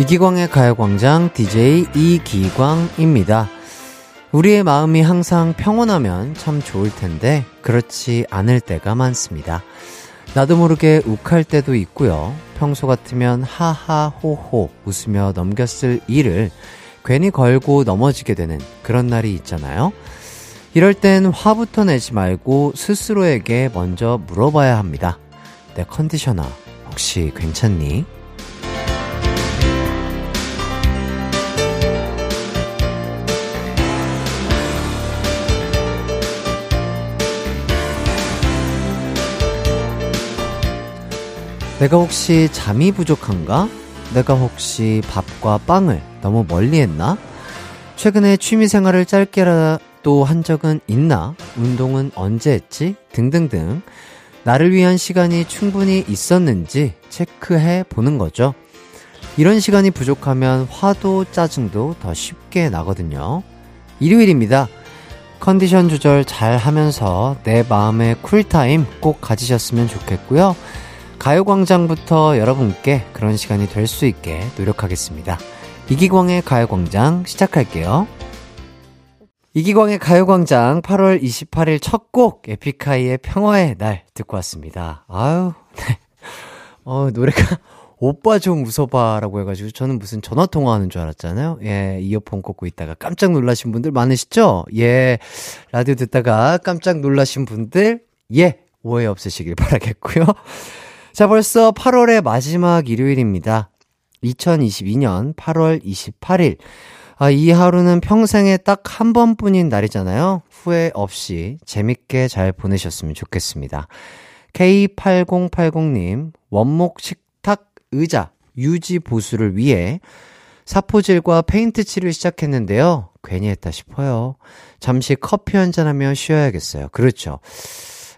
이기광의 가요광장 DJ 이기광입니다. 우리의 마음이 항상 평온하면 참 좋을 텐데, 그렇지 않을 때가 많습니다. 나도 모르게 욱할 때도 있고요. 평소 같으면 하하호호 웃으며 넘겼을 일을 괜히 걸고 넘어지게 되는 그런 날이 있잖아요. 이럴 땐 화부터 내지 말고 스스로에게 먼저 물어봐야 합니다. 내 컨디셔너 혹시 괜찮니? 내가 혹시 잠이 부족한가? 내가 혹시 밥과 빵을 너무 멀리 했나? 최근에 취미 생활을 짧게라도 한 적은 있나? 운동은 언제 했지? 등등등. 나를 위한 시간이 충분히 있었는지 체크해 보는 거죠. 이런 시간이 부족하면 화도 짜증도 더 쉽게 나거든요. 일요일입니다. 컨디션 조절 잘 하면서 내 마음의 쿨타임 꼭 가지셨으면 좋겠고요. 가요광장부터 여러분께 그런 시간이 될 수 있게 노력하겠습니다. 이기광의 가요광장 시작할게요. 이기광의 가요광장 8월 28일 첫 곡 에픽하이의 평화의 날 듣고 왔습니다. 아유, 네. 어, 노래가 오빠 좀 웃어봐라고 해가지고 저는 무슨 전화 통화하는 줄 알았잖아요. 예, 이어폰 꽂고 있다가 깜짝 놀라신 분들 많으시죠? 예, 라디오 듣다가 깜짝 놀라신 분들, 예, 오해 없으시길 바라겠고요. 자, 벌써 8월의 마지막 일요일입니다. 2022년 8월 28일. 아, 이 하루는 평생에 딱 한 번뿐인 날이잖아요. 후회 없이 재밌게 잘 보내셨으면 좋겠습니다. K8080님, 원목 식탁 의자 유지 보수를 위해 사포질과 페인트 칠을 시작했는데요. 괜히 했다 싶어요. 잠시 커피 한잔하며 쉬어야겠어요. 그렇죠.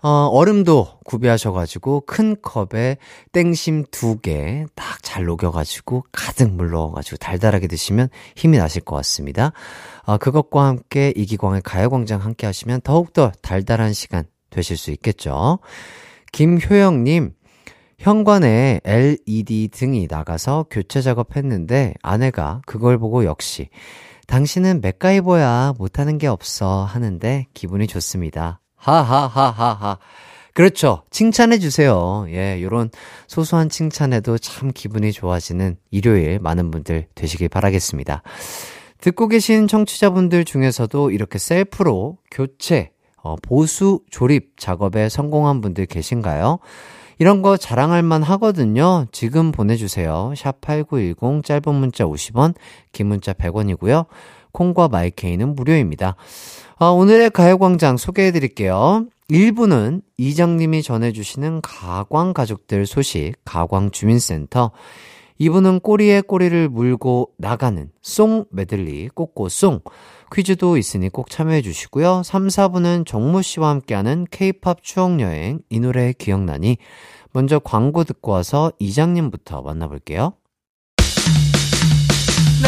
어, 얼음도 구비하셔가지고 큰 컵에 땡심 두 개 딱 잘 녹여가지고 가득 물 넣어가지고 달달하게 드시면 힘이 나실 것 같습니다. 어, 그것과 함께 이기광의 가요광장 함께 하시면 더욱더 달달한 시간 되실 수 있겠죠. 김효영님, 현관에 LED 등이 나가서 교체 작업했는데 아내가 그걸 보고 역시 당신은 맥가이버야 못하는 게 없어 하는데 기분이 좋습니다. 하하하하하. 그렇죠. 칭찬해 주세요. 예, 요런 소소한 칭찬에도 참 기분이 좋아지는 일요일 많은 분들 되시길 바라겠습니다. 듣고 계신 청취자분들 중에서도 이렇게 셀프로 교체, 어, 보수, 조립 작업에 성공한 분들 계신가요? 이런 거 자랑할 만 하거든요. 지금 보내주세요. 샵 8910 짧은 문자 50원, 긴 문자 100원이고요. 콩과 마이케이는 무료입니다. 아, 오늘의 가요광장 소개해 드릴게요. 1부는 이장님이 전해주시는 가광 가족들 소식, 가광 주민센터. 2부는 꼬리에 꼬리를 물고 나가는 송 메들리 꼬꼬송. 퀴즈도 있으니 꼭 참여해 주시고요. 3, 4부는 정모 씨와 함께하는 케이팝 추억여행, 이 노래 기억나니? 먼저 광고 듣고 와서 이장님부터 만나볼게요.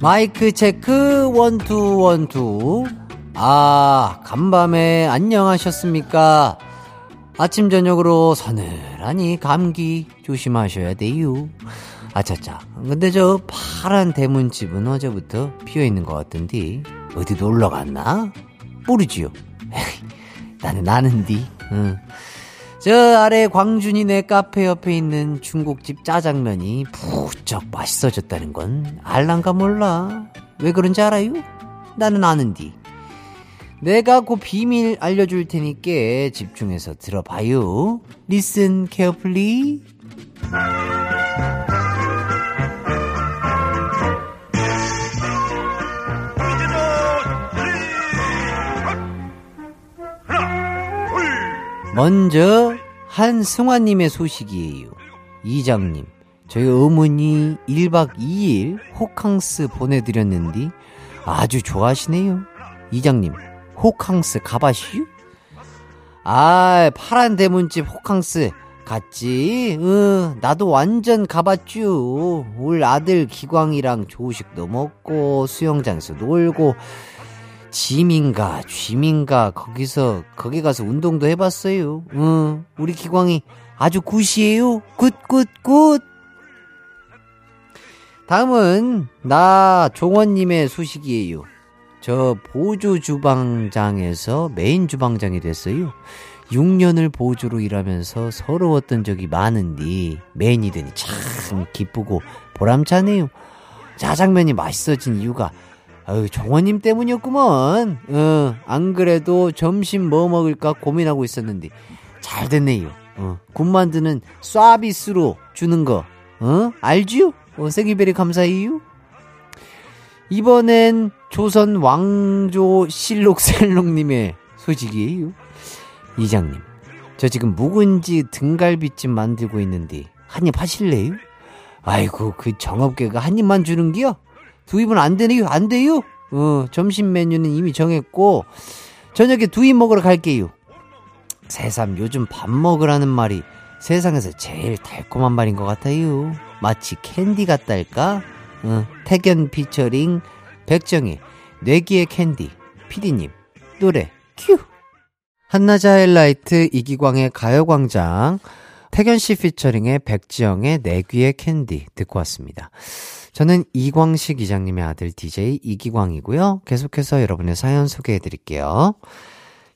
마이크 체크 원투 원투. 아 간밤에 안녕하셨습니까? 아침 저녁으로 서늘하니 감기 조심하셔야 돼요. 아차차. 근데 저 파란 대문집은 어제부터 비어있는 것 같던데 어디 놀러 갔나? 모르지요. 나는 나는디. 응. 저 아래 광준이네 카페 옆에 있는 중국집 짜장면이 부쩍 맛있어졌다는 건 알란가 몰라. 왜 그런지 알아요? 나는 아는디. 내가 그 비밀 알려줄 테니까 집중해서 들어봐요. Listen carefully. 먼저 한승환님의 소식이에요. 이장님, 저희 어머니 1박 2일 호캉스 보내드렸는데 아주 좋아하시네요. 이장님, 호캉스 가봤슈? 아, 파란 대문집 호캉스 갔지? 어, 나도 완전 가봤쥬. 올 아들 기광이랑 조식도 먹고 수영장에서 놀고 짐인가 쥐민가 거기서 거기 가서 운동도 해봤어요. 어, 우리 기광이 아주 good이에요. good good good. 다음은 나 종원님의 소식이에요. 저 보조 주방장에서 메인 주방장이 됐어요. 6년을 보조로 일하면서 서러웠던 적이 많은데 메인이 되니 참 기쁘고 보람차네요. 짜장면이 맛있어진 이유가 아유 종원님 때문이었구먼. 어, 안 그래도 점심 뭐 먹을까 고민하고 있었는데 잘 됐네요. 어, 국 만드는 쏴비스로 주는 거, 어, 알지요? 어, 생일베리 감사해요. 이번엔 조선 왕조 실록셀록님의 소식이에요. 이장님, 저 지금 묵은지 등갈비찜 만들고 있는데 한입 하실래요? 아이고 그 정업계가 한 입만 주는 기요? 두 입은 안 되네요 안 돼요? 어 점심 메뉴는 이미 정했고 저녁에 두 입 먹으러 갈게요. 새삼 요즘 밥 먹으라는 말이 세상에서 제일 달콤한 말인 것 같아요. 마치 캔디 같달까? 어, 태견 피처링 백정희 뇌기의 캔디 피디님 노래 큐 한나자 하이라이트 이기광의 가요광장 태견 씨 피처링의 백지영의 내귀의 캔디 듣고 왔습니다. 저는 이광식 이장님의 아들 DJ 이기광이고요. 계속해서 여러분의 사연 소개해 드릴게요.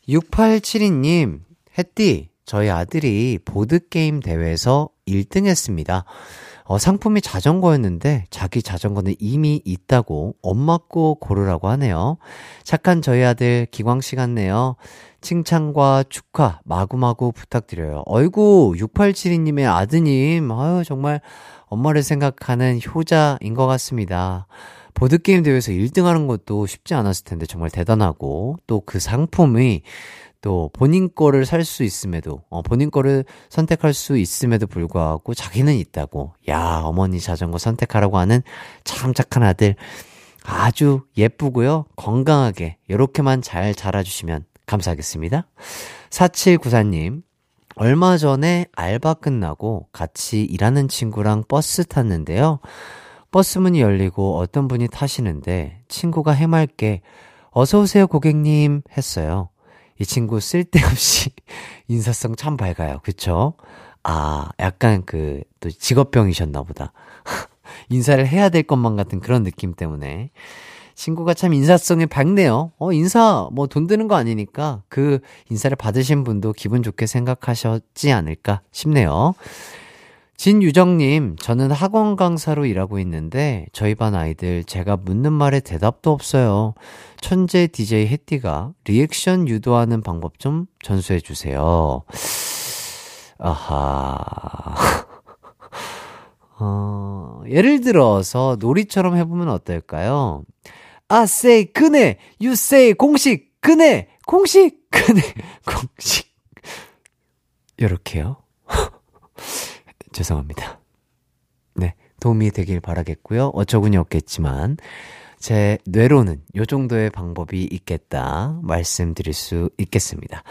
6872님, 햇띠, 저희 아들이 보드게임 대회에서 1등 했습니다. 어, 상품이 자전거였는데 자기 자전거는 이미 있다고 엄마 거 고르라고 하네요. 착한 저희 아들 기광 씨 같네요. 칭찬과 축하 마구마구 부탁드려요. 어이구 6872님의 아드님 아유 정말 엄마를 생각하는 효자인 것 같습니다. 보드게임 대회에서 1등 하는 것도 쉽지 않았을 텐데 정말 대단하고 또 그 상품이 또 본인 거를 살 수 있음에도 어, 본인 거를 선택할 수 있음에도 불구하고 자기는 있다고 야 어머니 자전거 선택하라고 하는 참 착한 아들. 아주 예쁘고요. 건강하게 이렇게만 잘 자라주시면 감사하겠습니다. 4794님 얼마 전에 알바 끝나고 같이 일하는 친구랑 버스 탔는데요 버스 문이 열리고 어떤 분이 타시는데 친구가 해맑게 어서오세요 고객님 했어요 이 친구 쓸데없이 인사성 참 밝아요. 그쵸? 아, 약간 그, 또 직업병이셨나 보다. 인사를 해야 될 것만 같은 그런 느낌 때문에. 친구가 참 인사성이 밝네요. 어, 인사, 뭐 돈 드는 거 아니니까 그 인사를 받으신 분도 기분 좋게 생각하셨지 않을까 싶네요. 진유정님, 저는 학원 강사로 일하고 있는데 저희 반 아이들 제가 묻는 말에 대답도 없어요. 천재 DJ 해띠가 리액션 유도하는 방법 좀 전수해 주세요. 아하. 어, 예를 들어서 놀이처럼 해보면 어떨까요? 아, say, 그네, you say, 공식, 그네, 공식, 그네, 공식. 요렇게요. 죄송합니다. 네, 도움이 되길 바라겠고요. 어처구니 없겠지만 제 뇌로는 요 정도의 방법이 있겠다 말씀드릴 수 있겠습니다.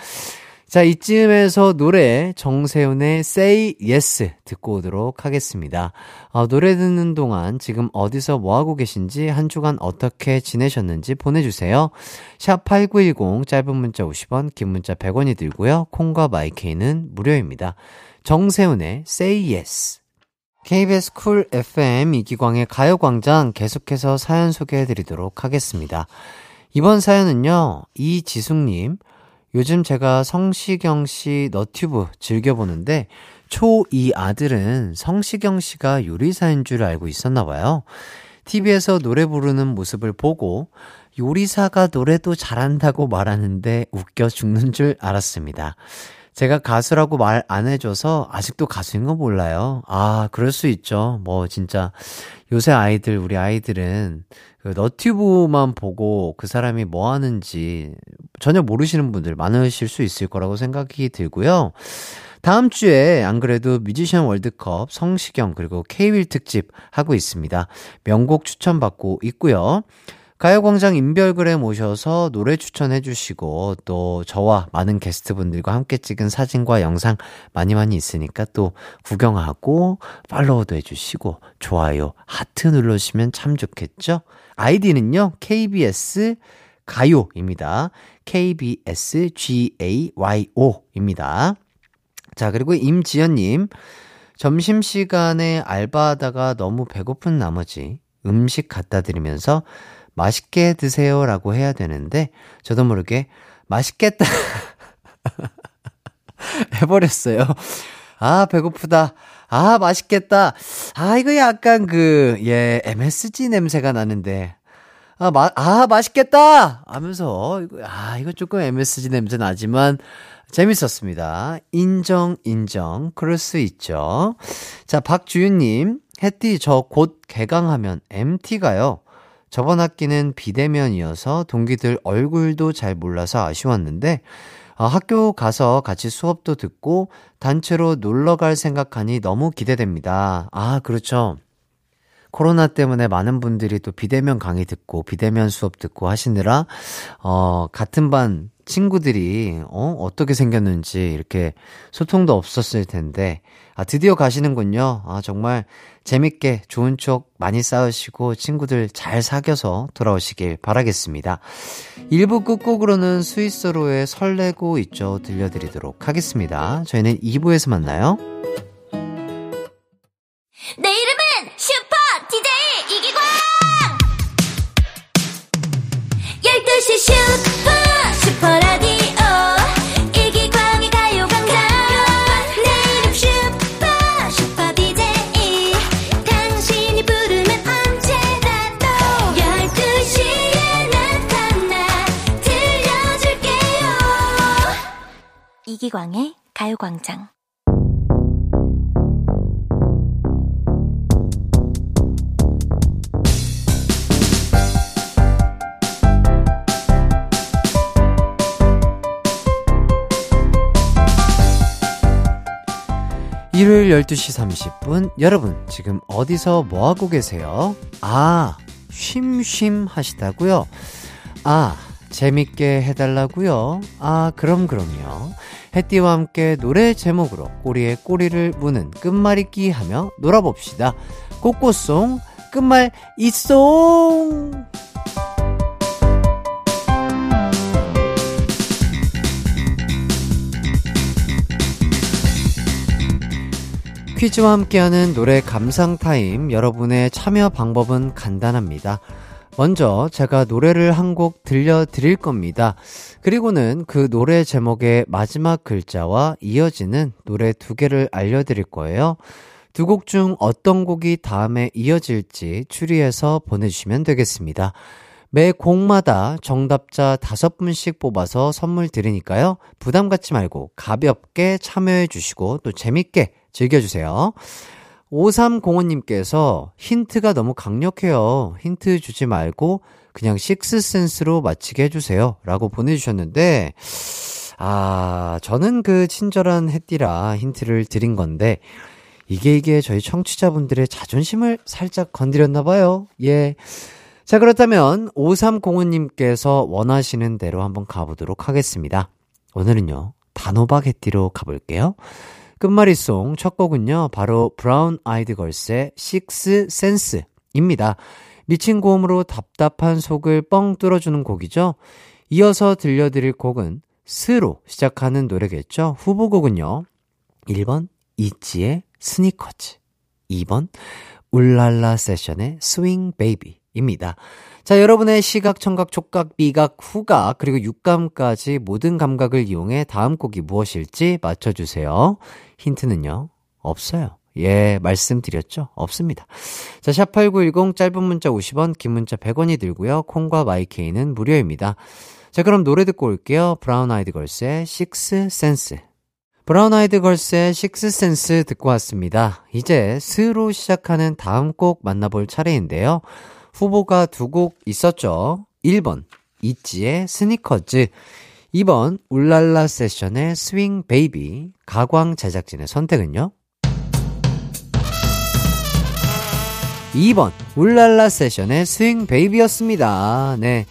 자, 이쯤에서 노래 정세훈의 Say Yes 듣고 오도록 하겠습니다. 어, 노래 듣는 동안 지금 어디서 뭐하고 계신지 한 주간 어떻게 지내셨는지 보내주세요. 샵8910 짧은 문자 50원, 긴 문자 100원이 들고요. 콩과 마이케이는 무료입니다. 정세훈의 Say Yes. KBS 쿨 FM 이기광의 가요광장 계속해서 사연 소개해 드리도록 하겠습니다. 이번 사연은요, 이지숙님. 요즘 제가 성시경 씨 너튜브 즐겨보는데, 초2 아들은 성시경 씨가 요리사인 줄 알고 있었나 봐요. TV에서 노래 부르는 모습을 보고, 요리사가 노래도 잘한다고 말하는데 웃겨 죽는 줄 알았습니다. 제가 가수라고 말 안 해줘서 아직도 가수인 거 몰라요. 아, 그럴 수 있죠. 뭐, 진짜. 요새 아이들, 우리 아이들은 그 너튜브만 보고 그 사람이 뭐 하는지 전혀 모르시는 분들 많으실 수 있을 거라고 생각이 들고요. 다음 주에 안 그래도 뮤지션 월드컵 성시경 그리고 케이윌 특집 하고 있습니다. 명곡 추천받고 있고요. 가요광장 인별그램 모셔서 노래 추천해 주시고 또 저와 많은 게스트분들과 함께 찍은 사진과 영상 많이 많이 있으니까 또 구경하고 팔로우도 해주시고 좋아요 하트 눌러주시면 참 좋겠죠? 아이디는요 KBS 가요입니다. KBS GAYO입니다. 자 그리고 임지연님 점심시간에 알바하다가 너무 배고픈 나머지 음식 갖다 드리면서 맛있게 드세요라고 해야 되는데 저도 모르게 맛있겠다 해버렸어요. 아 배고프다. 아 맛있겠다. 아 이거 약간 그 예 MSG 냄새가 나는데 아, 마, 아, 맛있겠다! 하면서, 이거, 아, 이거 조금 MSG 냄새 나지만, 재밌었습니다. 인정, 인정. 그럴 수 있죠. 자, 박주윤님, 햇띠, 저 곧 개강하면 MT가요. 저번 학기는 비대면이어서 동기들 얼굴도 잘 몰라서 아쉬웠는데 어, 학교 가서 같이 수업도 듣고 단체로 놀러 갈 생각하니 너무 기대됩니다. 아, 그렇죠. 코로나 때문에 많은 분들이 또 비대면 강의 듣고 비대면 수업 듣고 하시느라 어 같은 반 친구들이 어 어떻게 생겼는지 이렇게 소통도 없었을 텐데 아 드디어 가시는군요. 아 정말 재밌게 좋은 추억 많이 쌓으시고 친구들 잘 사귀어서 돌아오시길 바라겠습니다. 1부 끝곡으로는 스위스로의 설레고 있죠 들려드리도록 하겠습니다. 저희는 2부에서 만나요. 내 이름은 슈퍼 DJ 이기광 12시 슈퍼 이기광의 가요광장 일요일 12시 30분 여러분 지금 어디서 뭐하고 계세요? 아 쉼쉼 하시다고요? 아 재밌게 해달라고요? 아 그럼 그럼요 해띠와 함께 노래 제목으로 꼬리에 꼬리를 무는 끝말잇기 하며 놀아봅시다. 꽃꽃송 끝말 이송! 퀴즈와 함께하는 노래 감상 타임. 여러분의 참여 방법은 간단합니다. 먼저 제가 노래를 한 곡 들려드릴 겁니다. 그리고는 그 노래 제목의 마지막 글자와 이어지는 노래 두 개를 알려드릴 거예요. 두 곡 중 어떤 곡이 다음에 이어질지 추리해서 보내주시면 되겠습니다. 매 곡마다 정답자 다섯 분씩 뽑아서 선물 드리니까요. 부담 갖지 말고 가볍게 참여해 주시고 또 재밌게 즐겨주세요. 5305님께서 힌트가 너무 강력해요. 힌트 주지 말고 그냥 식스센스로 맞히게 해주세요. 라고 보내주셨는데, 아, 저는 그 친절한 햇띠라 힌트를 드린 건데, 이게 이게 저희 청취자분들의 자존심을 살짝 건드렸나봐요. 예. 자, 그렇다면 5305님께서 원하시는 대로 한번 가보도록 하겠습니다. 오늘은요, 단호박 햇띠로 가볼게요. 끝말잇송 첫 곡은요, 바로 브라운 아이드 걸스의 Sixth Sense입니다. 미친 고음으로 답답한 속을 뻥 뚫어주는 곡이죠. 이어서 들려드릴 곡은 스로 시작하는 노래겠죠. 후보곡은요, 1번 있지의 Sneakers, 2번 울랄라 세션의 Swing Baby입니다. 자, 여러분의 시각, 청각, 촉각, 미각, 후각, 그리고 육감까지 모든 감각을 이용해 다음 곡이 무엇일지 맞춰주세요. 힌트는요, 없어요. 예, 말씀드렸죠? 없습니다. 자, 샵8910 짧은 문자 50원, 긴 문자 100원이 들고요. 콩과 My K는 무료입니다. 자, 그럼 노래 듣고 올게요. 브라운 아이드 걸스의 Sixth Sense. 브라운 아이드 걸스의 Sixth Sense 듣고 왔습니다. 이제 스로 시작하는 다음 곡 만나볼 차례인데요. 후보가 두 곡 있었죠. 1번, ITZY의 Sneakers. 2번, 울랄라 세션의 Swing Baby. 가광 제작진의 선택은요? 2번, 울랄라 세션의 Swing Baby였습니다. 네.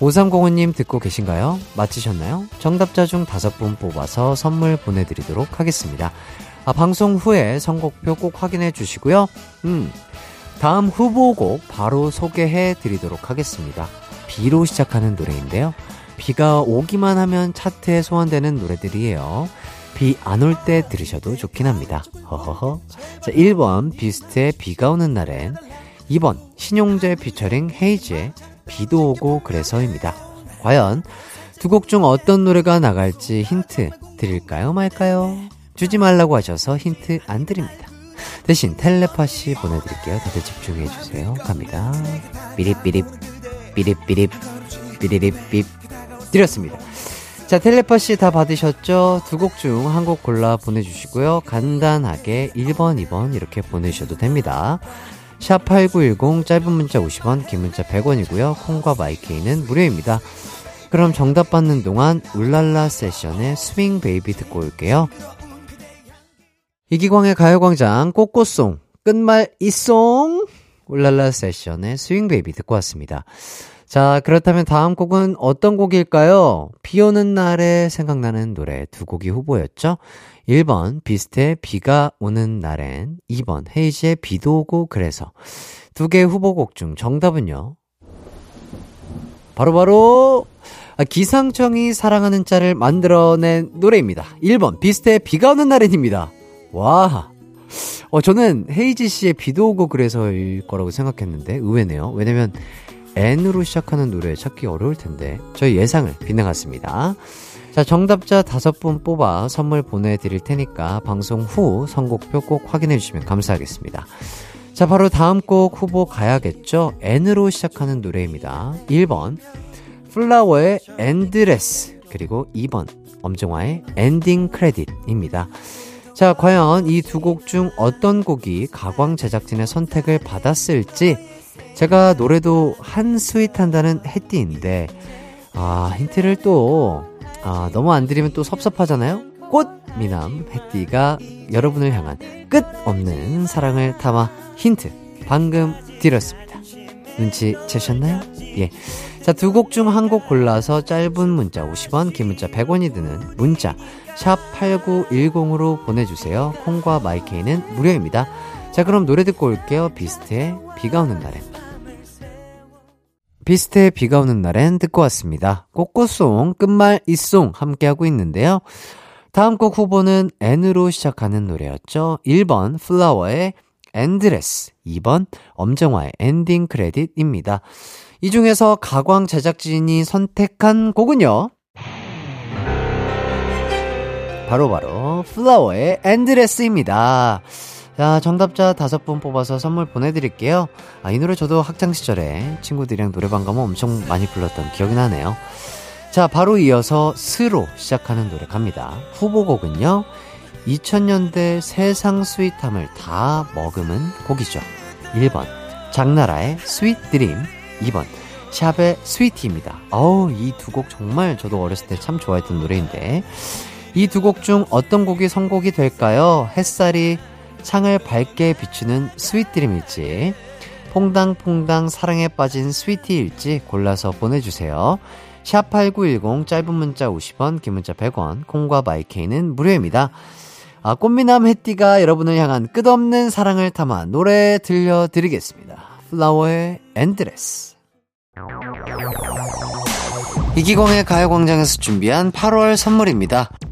5305님 듣고 계신가요? 맞히셨나요? 정답자 중 다섯 분 뽑아서 선물 보내드리도록 하겠습니다. 아, 방송 후에 선곡표 꼭 확인해 주시고요. 음, 다음 후보곡 바로 소개해 드리도록 하겠습니다. 비로 시작하는 노래인데요. 비가 오기만 하면 차트에 소환되는 노래들이에요. 비 안 올 때 들으셔도 좋긴 합니다. 허허허. 자, 1번 비스트의 비가 오는 날엔 2번 신용재 피처링 헤이즈의 비도 오고 그래서입니다. 과연 두 곡 중 어떤 노래가 나갈지 힌트 드릴까요 말까요? 주지 말라고 하셔서 힌트 안 드립니다. 대신 텔레파시 보내드릴게요. 다들 집중해 주세요. 갑니다. 삐립삐립 삐립삐립 삐리립 드렸습니다. 자 텔레파시 다 받으셨죠? 두 곡 중 한 곡 골라 보내주시고요. 간단하게 1번, 2번 이렇게 보내주셔도 됩니다. 샵8910 짧은 문자 50원, 긴 문자 100원이고요. 콩과 My K는 무료입니다. 그럼 정답 받는 동안 울랄라 세션의 Swing Baby 듣고 올게요. 이기광의 가요광장 꼬꼬송 끝말잇송 울랄라 세션의 Swing Baby 듣고 왔습니다. 자, 그렇다면 다음 곡은 어떤 곡일까요? 비 오는 날에 생각나는 노래 두 곡이 후보였죠? 1번 비스트의 비가 오는 날엔 2번 헤이즈의 비도 오고 그래서 두 개의 후보곡 중 정답은요. 바로바로 바로 아, 기상청이 사랑하는 짤을 만들어낸 노래입니다. 1번 비스트의 비가 오는 날엔입니다. 와. 어, 저는 헤이즈 씨의 비도 오고 그래서일 거라고 생각했는데 의외네요. 왜냐면 엔으로 시작하는 노래 찾기 어려울 텐데 저희 예상을 빗나갔습니다. 자, 정답자 다섯 분 뽑아 선물 보내드릴 테니까 방송 후 선곡표 꼭 확인해 주시면 감사하겠습니다. 자, 바로 다음 곡 후보 가야겠죠? 엔으로 시작하는 노래입니다. 1번, 플라워의 Endless. 그리고 2번, 엄정화의 Ending Credit입니다. 자, 과연 이 두 곡 중 어떤 곡이 가광 제작진의 선택을 받았을지 제가 노래도 한 sweet한다는 해띠인데 아, 힌트를 또 아, 너무 안 드리면 또 섭섭하잖아요? 꽃 미남 해띠가 여러분을 향한 끝 없는 사랑을 담아 힌트 방금 드렸습니다. 눈치 채셨나요? 예. 자, 두 곡 중 한 곡 골라서 짧은 문자 50원, 긴 문자 100원이 드는 문자 샵 8910으로 보내주세요. 콩과 마이케이는 무료입니다. 자, 그럼 노래 듣고 올게요. 비스트의 비가 오는 날엔. 비스트의 비가 오는 날엔 듣고 왔습니다. 꽃꽃송, 끝말 이송 함께하고 있는데요. 다음 곡 후보는 N으로 시작하는 노래였죠. 1번 플라워의 Endless, 2번 엄정화의 Ending Credit입니다. 이 중에서 가광 제작진이 선택한 곡은요. 바로바로 바로 플라워의 Endless입니다. 자, 정답자 다섯 분 뽑아서 선물 보내드릴게요. 아, 이 노래 저도 학창시절에 친구들이랑 노래방 가면 엄청 많이 불렀던 기억이 나네요. 자, 바로 이어서 스로 시작하는 노래 갑니다. 후보곡은요, 2000년대 세상 sweet함을 다 머금은 곡이죠. 1번, 장나라의 Sweet Dream. 2번, 샵의 Sweety입니다. 어우, 이 두 곡 정말 저도 어렸을 때 참 좋아했던 노래인데, 이 두 곡 중 어떤 곡이 선곡이 될까요? 햇살이 창을 밝게 비추는 Sweet Dream일지, 퐁당퐁당 사랑에 빠진 Sweety일지 골라서 보내주세요. 샵8910 짧은 문자 50원, 긴 문자 100원, 콩과 My K는 무료입니다. 아, 꽃미남 해띠가 여러분을 향한 끝없는 사랑을 담아 노래 들려드리겠습니다. 플라워의 Endless. 이기광의 가요광장에서 준비한 8월 선물입니다.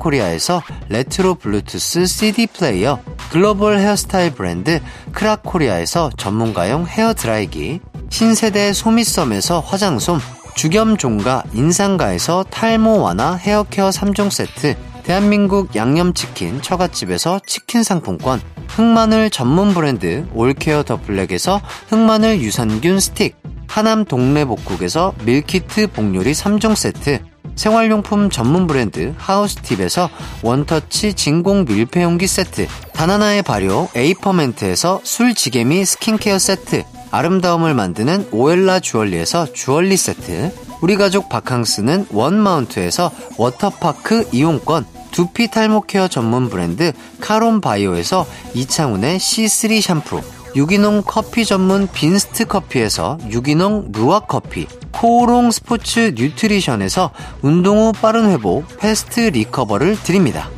코리아에서 레트로 블루투스 CD 플레이어, 글로벌 헤어스타일 브랜드 크라코리아에서 전문가용 헤어 드라이기, 신세대 소미썸에서 화장솜, 죽염 종가 인산가에서 탈모 완화 헤어케어 3종 세트, 대한민국 양념치킨 처갓집에서 치킨 상품권, 흑마늘 전문 브랜드 올케어 더 블랙에서 흑마늘 유산균 스틱, 하남 동래복국에서 밀키트 복요리 3종 세트, 생활용품 전문 브랜드 하우스팁에서 원터치 진공 밀폐용기 세트, 다나나의 발효 에이퍼멘트에서 술지개미 스킨케어 세트, 아름다움을 만드는 오엘라 주얼리에서 주얼리 세트, 우리 가족 바캉스는 원마운트에서 워터파크 이용권, 두피 탈모 care 전문 브랜드 카론 바이오에서 이창훈의 C3 샴푸, 유기농 커피 전문 빈스트 커피에서 유기농 루아 커피, 코오롱 스포츠 뉴트리션에서 운동 후 빠른 회복 패스트 리커버를 드립니다.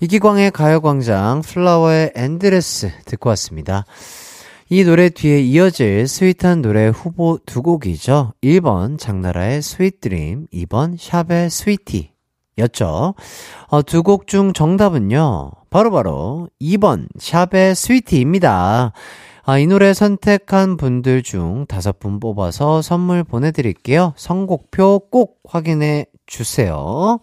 이기광의 가요광장 플라워의 Endless 듣고 왔습니다. 이 노래 뒤에 이어질 sweet한 노래 후보 두 곡이죠. 1번 장나라의 Sweet Dream, 2번 샵의 Sweety 였죠. 어, 두 곡 중 정답은요. 바로바로 바로 2번 샵의 Sweety입니다. 아, 이 노래 선택한 분들 중 다섯 분 뽑아서 선물 보내드릴게요. 선곡표 꼭 확인해 주세요.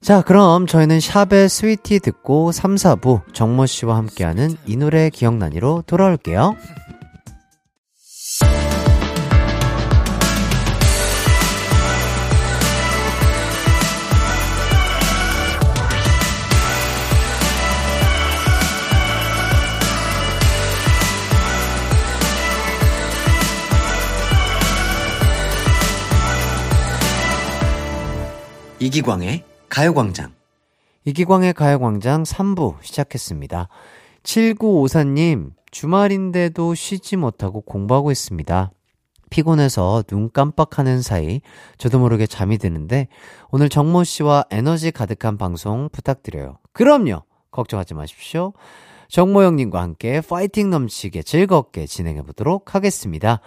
자, 그럼 저희는 샵의 Sweety 듣고 3, 4부 정모 씨와 함께하는 이 노래 기억나니로 돌아올게요. 이기광의 가요광장. 이기광의 가요광장 3부 시작했습니다. 7954님, 주말인데도 쉬지 못하고 공부하고 있습니다. 피곤해서 눈 깜빡하는 사이 저도 모르게 잠이 드는데 오늘 정모 씨와 에너지 가득한 방송 부탁드려요. 그럼요. 걱정하지 마십시오. 정모 형님과 함께 파이팅 넘치게 즐겁게 진행해 보도록 하겠습니다.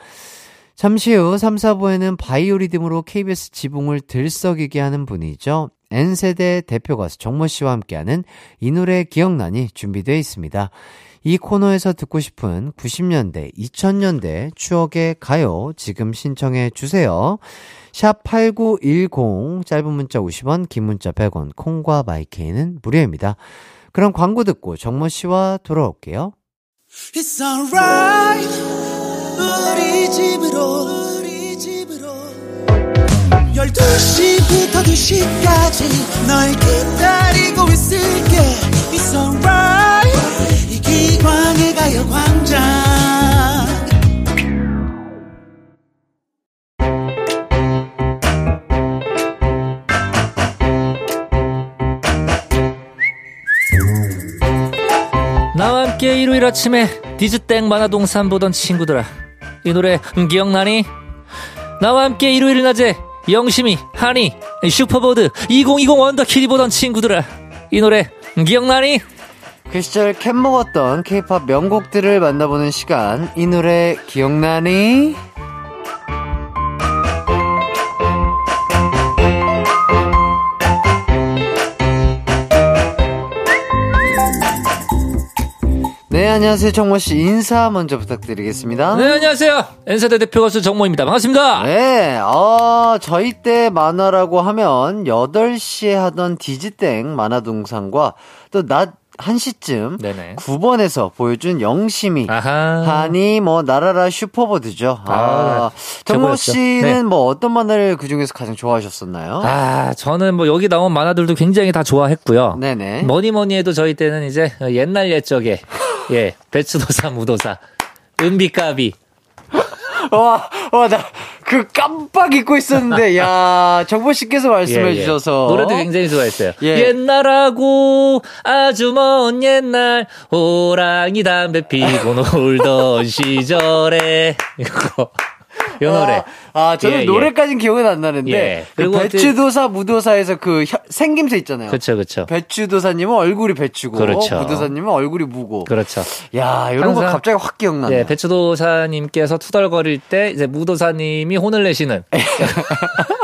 잠시 후 3, 4부에는 바이오리듬으로 KBS 지붕을 들썩이게 하는 분이죠. N세대 대표 가수 정모 씨와 함께하는 이 노래 기억나니 준비되어 있습니다. 이 코너에서 듣고 싶은 90년대, 2000년대 추억의 가요 지금 신청해 주세요. 샵 8910 짧은 문자 50원, 긴 문자 100원, 콩과 마이케이는 무료입니다. 그럼 광고 듣고 정모 씨와 돌아올게요. It's alright. 우리 집으로. 12시부터 2시까지 널 기다리고 있을게. It's alright 이 기광의 가요 광장. 나와 함께 일요일 아침에 디즈땡 만화동산 보던 친구들아 이 노래 기억나니? 나와 함께 일요일 낮에 영심이, 하니, 슈퍼보드, 2020 원더키리 보던 친구들아. 이 노래 기억나니? 그 시절 캔 먹었던 케이팝 명곡들을 만나보는 시간. 이 노래 기억나니? 네, 안녕하세요. 정모 씨. 인사 먼저 부탁드리겠습니다. 네, 안녕하세요. 엔세대 대표 가수 정모입니다. 반갑습니다. 네, 어, 저희 때 만화라고 하면 8시에 하던 디지땡 만화동상과 또 낮 1시쯤 네네. 9번에서 보여준 영심이 아하. 하니 뭐 나라라 슈퍼보드죠. 아, 아 정모 씨는 네. 뭐 어떤 만화를 그 중에서 가장 좋아하셨었나요? 아, 저는 뭐 여기 나온 만화들도 굉장히 다 좋아했고요. 네네. 뭐니 뭐니 해도 저희 때는 이제 옛날 옛적에 예, 배추도사, 무도사, 은비까비. 와, 와, 나, 그 깜빡 잊고 있었는데, 야 정보 씨께서 말씀해 예, 예. 주셔서. 노래도 굉장히 좋아했어요. 예. 옛날하고 아주 먼 옛날, 호랑이 담배 피고 놀던 시절에. 이거. 요 노래. 아, 아, 저는 예, 예. 노래까지는 기억은 안 나는데. 예. 그 그리고 배추도사, 무도사에서 그 혀- 생김새 있잖아요. 그쵸, 그쵸. 배추도사님은 얼굴이 배추고, 그렇죠. 무도사님은 얼굴이 무고. 그렇죠. 야, 이런 거 갑자기 확 기억나네. 예, 배추도사님께서 투덜거릴 때 이제 무도사님이 혼을 내시는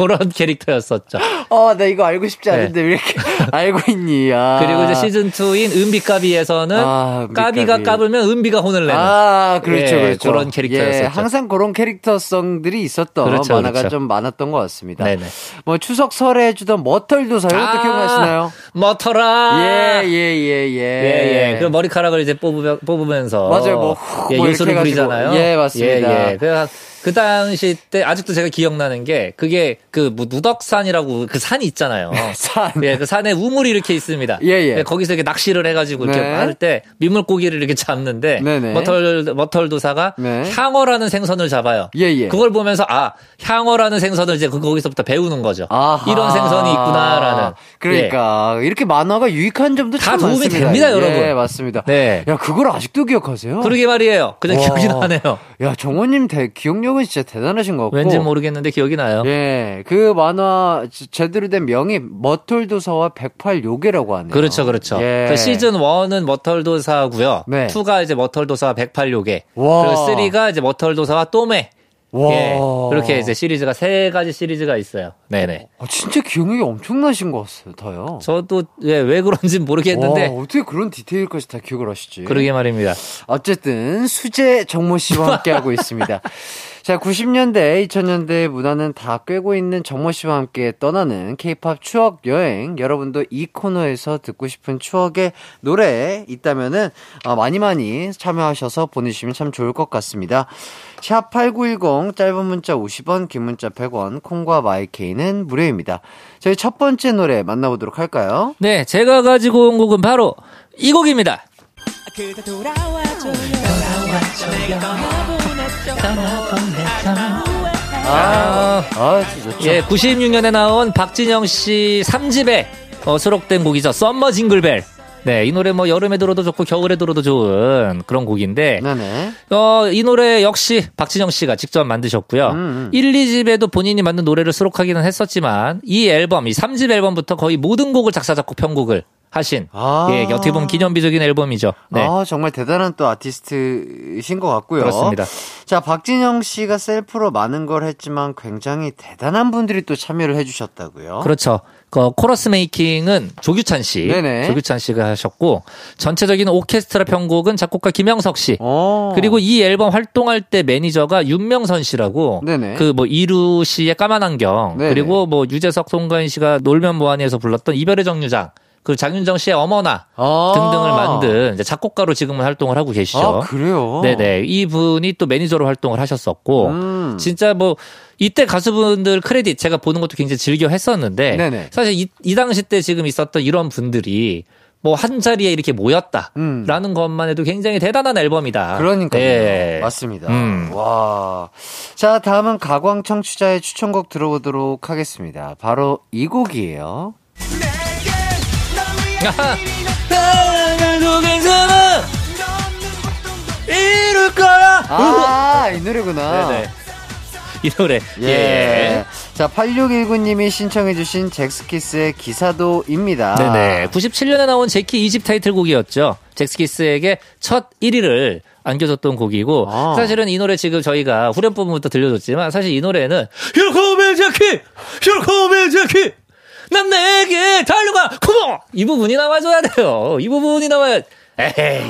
그런 캐릭터였었죠. 어, 나 이거 알고 싶지 않은데 네. 왜 이렇게 알고 있니? 아. 그리고 이제 시즌 2인 은비까비에서는 아, 은비까비. 까비가 까불면 은비가 혼을 내는 아, 그렇죠, 예, 그렇죠. 그런 캐릭터였었죠. 예, 항상 그런 캐릭터성들이 있었던 그렇죠, 만화가 그렇죠. 좀 많았던 것 같습니다. 네네. 뭐 추석 설에 해주던 머털도사 이것도 아, 기억나시나요? 머터라. 예, 예, 예, 예. 예, 예. 그 머리카락을 이제 뽑으면, 뽑으면서. 맞아요, 뭐, 후, 예, 뭐 해가지고. 부리잖아요. 예, 맞습니다. 예, 예. 그, 그 당시 때, 아직도 제가 기억나는 게, 그게 그 뭐 누덕산이라고 그 산이 있잖아요. 산. 예, 그 산에 우물이 이렇게 있습니다. 예, 예. 거기서 이렇게 낚시를 해가지고 이렇게 네. 할 때 민물고기를 이렇게 잡는데, 네네. 머털, 머털도사가 네. 향어라는 생선을 잡아요. 예, 예. 그걸 보면서, 아, 향어라는 생선을 이제 그- 거기서부터 배우는 거죠. 아하. 이런 생선이 있구나라는. 예. 그러니까 이렇게 만화가 유익한 점도 다참 도움이 많습니다. 됩니다, 예, 여러분. 맞습니다. 네. 야, 그걸 아직도 기억하세요? 그러게 말이에요. 그냥 와. 기억이 나네요. 야, 정호님 대, 기억력 은 진짜 대단하신 것 같고. 왠지 모르겠는데 기억이 나요. 예, 그 만화 제- 제대로 된 명이 머털도사와 백팔요괴라고 하네요. 그렇죠, 그렇죠. 예. 그 시즌 1은 머털도사고요. 네. 2가 이제 머털도사와 백팔요괴. 와. 그리고 3가 이제 머털도사와 또메. 와. 예. 그렇게 이제 시리즈가 세 가지 시리즈가 있어요. 네네. 아, 진짜 기억력이 엄청나신 것 같아요. 저도 예, 왜 그런지 모르겠는데 와, 어떻게 그런 디테일까지 다 기억을 하시지? 그러게 말입니다. 어쨌든 수재 정모 씨와 함께하고 있습니다. 자, 90년대, 2000년대 문화는 다 꿰고 있는 정모 씨와 함께 떠나는 케이팝 추억 여행. 여러분도 이 코너에서 듣고 싶은 추억의 노래 있다면은 어, 많이 많이 참여하셔서 보내주시면 참 좋을 것 같습니다. 샵 8910 짧은 문자 50원, 긴 문자 100원, 콩과 마이케이는 무료입니다. 저희 첫 번째 노래 만나보도록 할까요? 네, 제가 가지고 온 곡은 바로 이 곡입니다. 아, 아, 좋죠. 예, 96년에 나온 박진영 씨 3집에 어, 수록된 곡이죠. Summer Jingle Bell. 네, 이 노래 뭐 여름에 들어도 좋고 겨울에 들어도 좋은 그런 곡인데 네네. 어, 이 노래 역시 박진영 씨가 직접 만드셨고요. 음, 음. 1, 2집에도 본인이 만든 노래를 수록하기는 했었지만 이 앨범, 이 3집 앨범부터 거의 모든 곡을 작사 작곡 편곡을 하신 아. 예, 어떻게 보면 기념비적인 앨범이죠. 네. 아, 정말 대단한 또 아티스트이신 것 같고요. 그렇습니다. 자, 박진영 씨가 셀프로 많은 걸 했지만 굉장히 대단한 분들이 또 참여를 해주셨다고요. 그렇죠. 그 코러스 making은 조규찬 씨, 네네. 조규찬 씨가 하셨고 전체적인 오케스트라 편곡은 작곡가 김영석 씨. 어. 그리고 이 앨범 활동할 때 매니저가 윤명선 씨라고. 그 뭐 이루 씨의 까만 안경 네네. 그리고 뭐 유재석 송가인 씨가 놀면 뭐하니에서 불렀던 이별의 정류장 그 장윤정 씨의 어머나 아. 등등을 만든 이제 작곡가로 지금은 활동을 하고 계시죠. 아, 그래요? 네네 이분이 또 매니저로 활동을 하셨었고 음. 진짜 뭐 이때 가수분들 크레딧 제가 보는 것도 굉장히 즐겨 했었는데 네네. 사실 이, 이 당시 때 지금 있었던 이런 분들이 뭐한 자리에 이렇게 모였다라는 음. 것만 해도 굉장히 대단한 앨범이다. 그러니까요. 네. 맞습니다. 음. 와. 자, 다음은 가광 청취자의 추천곡 들어보도록 하겠습니다. 바로 이 곡이에요. 나도 괜찮아 이룰 거야. 아, 이 노래구나. 네네. 이 노래. 예. 예. 자, 8619님이 신청해주신 잭스키스의 기사도입니다. 네네. 97년에 나온 제키 2집 타이틀곡이었죠. 잭스키스에게 첫 1위를 안겨줬던 곡이고 아. 사실은 이 노래 지금 저희가 후렴 부분부터 들려줬지만 사실 이 노래는 come 제키, come 제키, 난 내게 달려가, 컴온! 이 부분이 나와줘야 돼요. 이 부분이 나와야. 에이.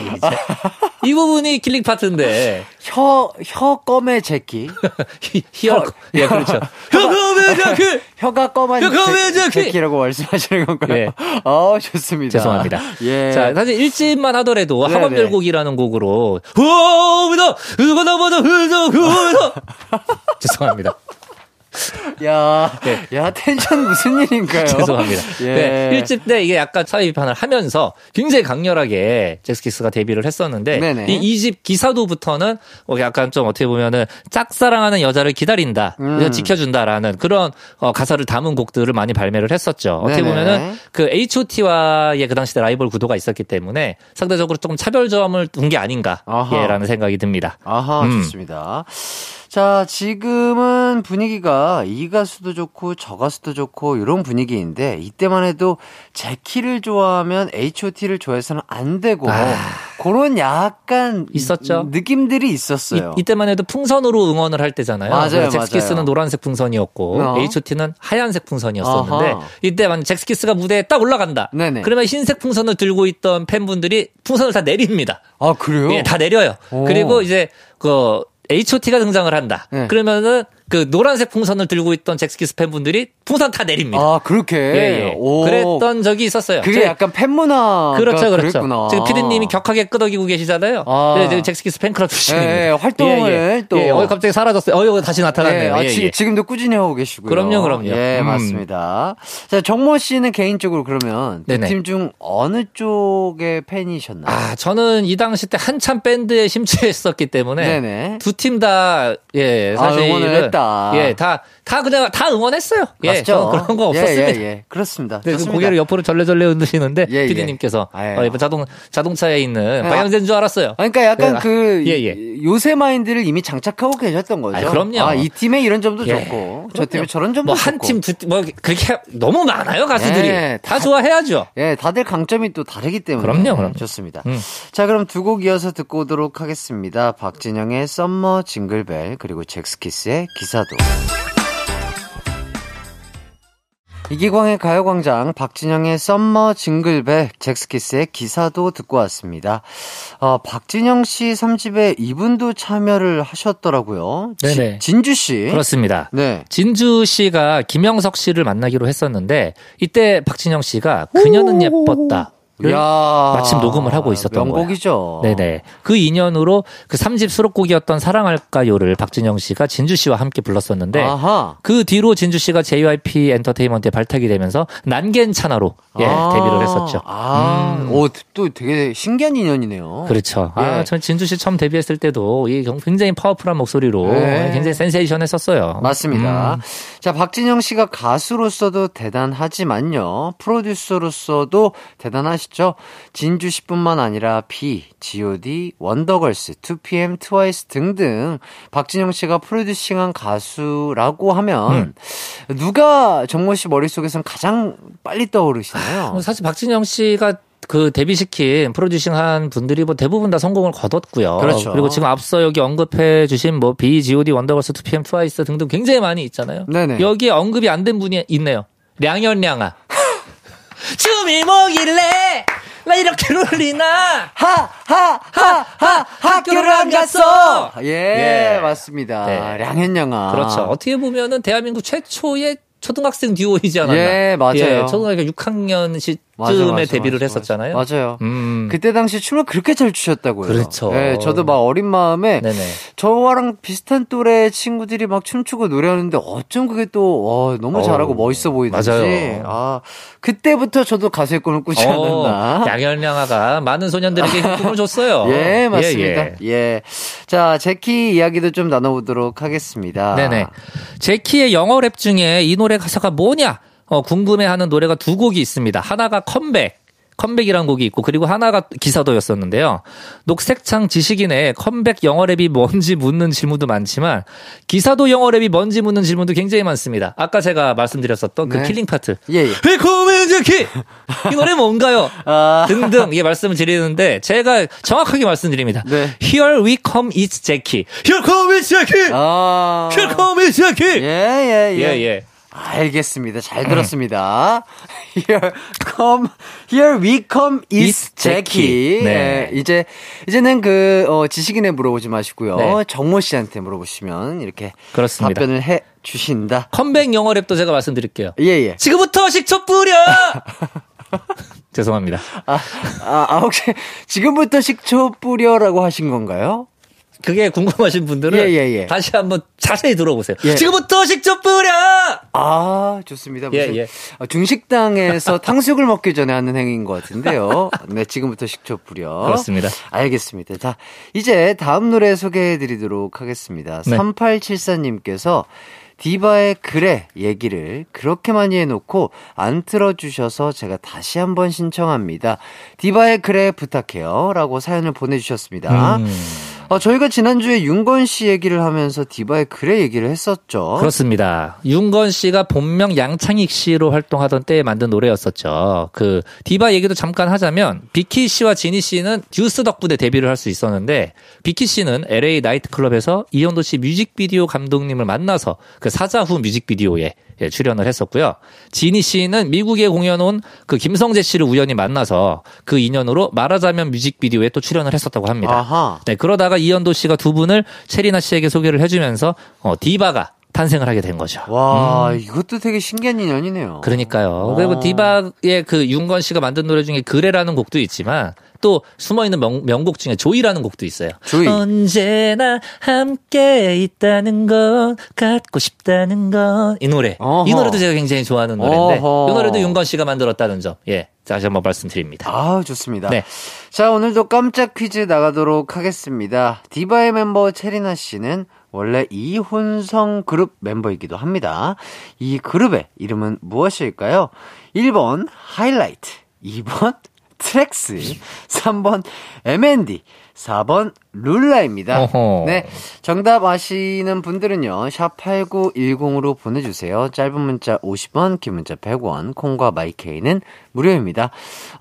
이 부분이 킬링 파트인데. 혀, 혀 껌의 제키. 히어, 예, 그렇죠. Come 제키. 혀가 검은 혀 껌의 제- 제키. 제키라고 말씀하시는 건가요? 예. 어, 좋습니다. 죄송합니다. 예. 자, 사실 1집만 하더라도 네네. 학원별곡이라는 곡으로 오미다 그거 나보다 흐저 그거다 죄송합니다. 야, 네. 야, 텐션 무슨 일인가요? 죄송합니다. 예. 네, 1집 때 이게 약간 차이 비판을 하면서 굉장히 강렬하게 잭스키스가 데뷔를 했었는데 네네. 이 2집 기사도부터는 뭐 약간 좀 어떻게 보면은 짝사랑하는 여자를 기다린다, 음. 지켜준다라는 그런 어, 가사를 담은 곡들을 많이 발매를 했었죠. 어떻게. 보면은 그 H.O.T.와의 그 당시 때 라이벌 구도가 있었기 때문에 상대적으로 조금 차별점을 둔 게 아닌가라는. 생각이 듭니다. 아하, 음. 좋습니다. 자, 지금은 분위기가 이 가수도 좋고 저 가수도 좋고 이런 분위기인데 이때만 해도 제 키를 좋아하면 H.O.T.를 좋아해서는 안 되고 아. 그런 약간 있었죠. 느낌들이 있었어요. 이, 때만 해도 풍선으로 응원을 할 때잖아요. 맞아요, 잭스키스는. 노란색 풍선이었고 어. H.O.T는 하얀색 풍선이었었는데 아하. 이때 만 잭스키스가 무대에 딱 올라간다. 네네. 그러면 흰색 풍선을 들고 있던 팬분들이 풍선을 다 내립니다. 아, 그래요? 예, 다 내려요. 오. 그리고 이제 그 H.O.T가 등장을 한다. 네. 그러면은 그 노란색 풍선을 들고 있던 잭스키스 팬분들이 풍선 다 내립니다. 아, 그렇게. 예, 예. 오. 그랬던 적이 있었어요. 그게 제- 약간 팬 문화. 그렇죠, 그렇죠. 그랬구나. 지금 피디님이 격하게 끄덕이고 계시잖아요. 아. 네, 지금 잭스키스 팬클럽 출신입니다. 예, 예, 활동을 예, 예. 또. 예, 어, 갑자기 사라졌어요. 어, 이거 다시 나타났네요. 예, 아, 예, 지, 예. 지금도 꾸준히 하고 계시고요. 그럼요, 그럼요. 예, 음. 맞습니다. 자, 정모 씨는 개인적으로 그러면 두 네네. 팀중 어느 쪽의 팬이셨나요? 아, 저는 이 당시 때 한참 밴드에 심취했었기 때문에. 두 팀 다 예, 아, 사실 응원을 했다. 예, 다 다 그냥 다 응원했어요. 예, 그런 거 없었습니다. 예, 예, 예. 그렇습니다. 네, 그 좋습니다. 고개를 옆으로 절레절레 흔드시는데 예, 예. 피디님께서 아유. 어, 이번 자동 자동차에 있는 아. 방향제인 줄 알았어요. 아니, 그러니까 약간 네, 그 예, 예. 요새 마인드를 이미 장착하고 계셨던 거죠. 아이, 그럼요. 아, 이 팀에 이런 점도 예. 좋고, 저. 팀에 저런 점도 뭐 좋고. 한 팀두뭐 그렇게 너무 많아요 가수들이 예, 다, 다- 좋아해야죠. 예, 다들 강점이 또 다르기 때문에. 그럼요, 그럼요. 좋습니다. 음. 자, 그럼 두 곡 이어서 듣고 오도록 하겠습니다. 박진영의 Summer Jingle Bell, 그리고 젝스키스의 기사도. 이기광의 가요광장, 박진영의 Summer Jingle Bell, 젝스키스의 기사도 듣고 왔습니다. 어, 박진영 씨 3집에 이분도 참여를 하셨더라고요. 지- 네네. 진주 씨. 그렇습니다. 네. 진주 씨가 김영석 씨를 만나기로 했었는데 이때 박진영 씨가 그녀는 예뻤다. 를야 마침 녹음을 하고 있었던 명곡이죠. 거예요. 네네. 그 인연으로 그 3집 수록곡이었던 사랑할까요를 박진영 씨가 진주 씨와 함께 불렀었는데 아하. 그 뒤로 진주 씨가 JYP 엔터테인먼트에 발탁이 되면서 난 괜찮아로 예, 아, 데뷔를 했었죠. 아, 음. 오, 또 되게 신기한 인연이네요. 그렇죠. 아, 예. 전 진주 씨 처음 데뷔했을 때도 이 굉장히 powerful한 목소리로 네. 굉장히 센세이션 했었어요. 맞습니다. 음. 자, 박진영 씨가 가수로서도 대단하지만요. 프로듀서로서도 대단하시 죠. 진주 씨뿐만 아니라 비, G.O.D, 원더걸스, 2PM, 트와이스 등등 박진영 씨가 producing한 가수라고 하면 음. 누가 정모 씨 머릿속에선 가장 빨리 떠오르시나요? 뭐 사실 박진영 씨가 그 데뷔시킨 프로듀싱한 분들이 뭐 대부분 다 성공을 거뒀고요. 그렇죠. 리고 지금 앞서 여기 언급해 주신 뭐 B, G.O.D, 원더걸스, 2PM, 트와이스 등등 굉장히 많이 있잖아요. 네네. 여기에 언급이 안 된 분이 있네요. 량현량아. 춤이 뭐길래 나 이렇게 놀리나? 하하하하 학교를 안 갔어. 예, 예. 맞습니다. 네. 량현영아. 그렇죠. 어떻게 보면은 대한민국 최초의 초등학생 듀오이지 않았나? 예, 맞아요. 초등학교 6학년 시 맞아, 맞아, 데뷔를 했었잖아요. 맞아요. 음. 그때 당시 춤을 그렇게 잘 추셨다고요. 그렇죠. 예, 저도 막 어린 마음에 네네. 저랑 비슷한 또래 친구들이 막 춤추고 노래하는데 어쩜 그게 또 와, 너무 잘하고 어우, 멋있어. 맞아요. 아, 그때부터 저도 가수의 꿈을 꾸지 어, 않았나. 양현양아가 많은 소년들에게 꿈을 줬어요. 예, 맞습니다. 예, 예, 예. 자, 젝키 이야기도 좀 나눠보도록 하겠습니다. 네네. 젝키의 영어 랩 중에 이 노래 가사가 뭐냐? 어, 궁금해하는 노래가 두 곡이 있습니다. 하나가 Come Back. Come Back이란 곡이 있고 그리고 하나가 기사도였었는데요. 녹색창 지식인의 Come Back 영어 랩이 뭔지 묻는 질문도 많지만 기사도 영어 랩이 뭔지 묻는 질문도 굉장히 많습니다. 아까 제가 말씀드렸었던 그 네. killing part. 예, 예. We come in 젝키! 이 노래 뭔가요? 아. 등등 예 말씀을 드리는데 제가 정확하게 말씀드립니다. 네. Here we come is 젝키. Here come is 젝키. 아. Here come is 젝키. 예, 예, 예. 예, 예. 알겠습니다. 잘 들었습니다. Here come, here we come is Jackie. 네. 예, 이제, 이제는 그, 어, 지식인에 물어보지 마시고요. 네. 정모 씨한테 물어보시면 이렇게 그렇습니다. 답변을 해 주신다. 컴백 영어 랩도 제가 말씀드릴게요. 예, 예. 지금부터 식초 뿌려! 죄송합니다. 아, 아, 아, 혹시 지금부터 식초 뿌려라고 하신 건가요? 그게 궁금하신 분들은 예, 예, 예. 다시 한번 자세히 들어보세요. 예. 지금부터 식초 뿌려! 아, 좋습니다. 무슨 예, 예. 어, 중식당에서 탕수육을 먹기 전에 하는 행위인 것 같은데요. 네, 지금부터 식초 뿌려. 그렇습니다. 알겠습니다. 자, 이제 다음 노래 소개해 드리도록 하겠습니다. 네. 3874님께서 디바의 그래 얘기를 그렇게 많이 해놓고 안 틀어주셔서 제가 다시 한번 신청합니다. 디바의 그래 부탁해요. 라고 사연을 보내주셨습니다. 음. 어, 저희가 지난주에 윤건 씨 얘기를 하면서 디바의 그래 얘기를 했었죠. 그렇습니다. 윤건 씨가 본명 양창익 씨로 활동하던 때에 만든 노래였었죠. 그 디바 얘기도 잠깐 하자면 비키 씨와 지니 씨는 듀스 덕분에 데뷔를 할 수 있었는데 비키 씨는 LA 나이트클럽에서 이현도 씨 뮤직비디오 감독님을 만나서 그 사자후 뮤직비디오에 예, 출연을 했었고요. 지니 씨는 미국에 공연 온 그 김성재 씨를 우연히 만나서 그 인연으로 말하자면 뮤직비디오에 또 출연을 했었다고 합니다. 아하. 네, 그러다가 이현도 씨가 두 분을 채리나 씨에게 소개를 해주면서 어, 디바가 탄생을 하게 된 거죠. 와, 이것도 되게 신기한 인연이네요. 음. 그러니까요. 어. 그리고 디바의 그 윤건 씨가 만든 노래 중에 그래라는 곡도 있지만 또 숨어 있는 명, 명곡 중에 조이라는 곡도 있어요. 조이. 언제나 함께 있다는 건 갖고 싶다는 건이 노래. 어허. 이 노래도 제가 굉장히 좋아하는 노래인데 어허. 이 노래도 윤건 씨가 만들었다는 점. 예. 다시 한번 말씀드립니다. 아, 좋습니다. 네. 자, 오늘도 깜짝 퀴즈 나가도록 하겠습니다. 디바의 멤버 체리나 씨는 원래 이 혼성 그룹 멤버이기도 합니다. 이 그룹의 이름은 무엇일까요? 1번 하이라이트, 2번 트랙스, 3번 M&D, 4번 룰라입니다. 어허. 네. 정답 아시는 분들은요, 샵8910으로 보내주세요. 짧은 문자 50원, 긴 문자 100원, 콩과 마이케이는 무료입니다.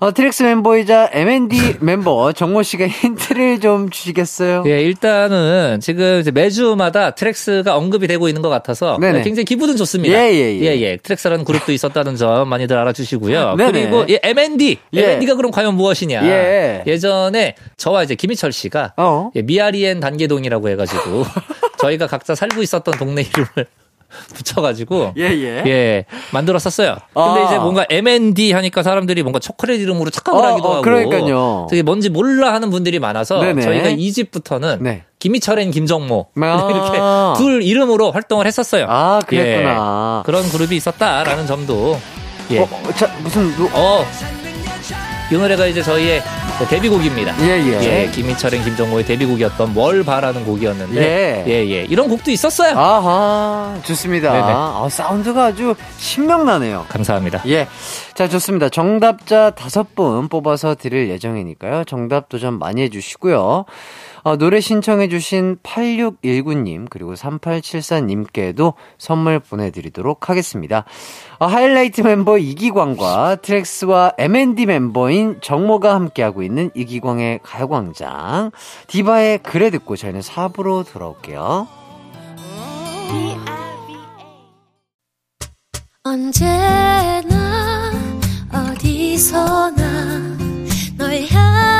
어, 트랙스 멤버이자 M&D 멤버 정모 씨가 힌트를 좀 주시겠어요? 예, 일단은 지금 매주마다 트랙스가 언급이 되고 있는 것 같아서 네네. 굉장히 기분은 좋습니다. 예, 예, 예. 트랙스라는 그룹도 있었다는 점 많이들 알아주시고요. 네네. 그리고 예, M&D, 예. M&D가 그럼 과연 무엇이냐? 예. 전에 저와 이제 김희철 씨가 어. 예, 미아리 and 단계동이라고 해가지고 저희가 각자 살고 있었던 동네 이름을 붙여가지고 예, 예. 예, 만들었었어요. 근데 아. 이제 뭔가 M&D 하니까 사람들이 뭔가 초콜릿 이름으로 착각을 어, 하기도 어, 하고. 그러니까요. 되게 뭔지 몰라 하는 분들이 많아서 네네. 저희가 이 집부터는 네. 김희철 and 김정모 아. 이렇게 둘 이름으로 활동을 했었어요. 아, 그랬구나. 예, 그런 그룹이 있었다라는 점도 예. 어, 어, 자, 무슨, 누, 어. 이 노래가 이제 저희의 데뷔곡입니다. 예, 예. 김희철 and 김정모의 데뷔곡이었던 뭘 봐라는 곡이었는데 예. 예, 예. 이런 곡도 있었어요. 아하, 좋습니다. 네네. 아, 사운드가 아주 신명나네요. 감사합니다. 예. 자, 좋습니다. 정답자 다섯 분 뽑아서 드릴 예정이니까요. 정답 도전 많이 해주시고요. 어, 노래 신청해주신 8619님, 그리고 3874님께도 선물 보내드리도록 하겠습니다. 어, 하이라이트 멤버 이기광과 트랙스와 M&D 멤버인 정모가 함께하고 있는 이기광의 가요광장. 디바의 그래 듣고 저희는 4부로 돌아올게요. 언제나 어디서나 널 향한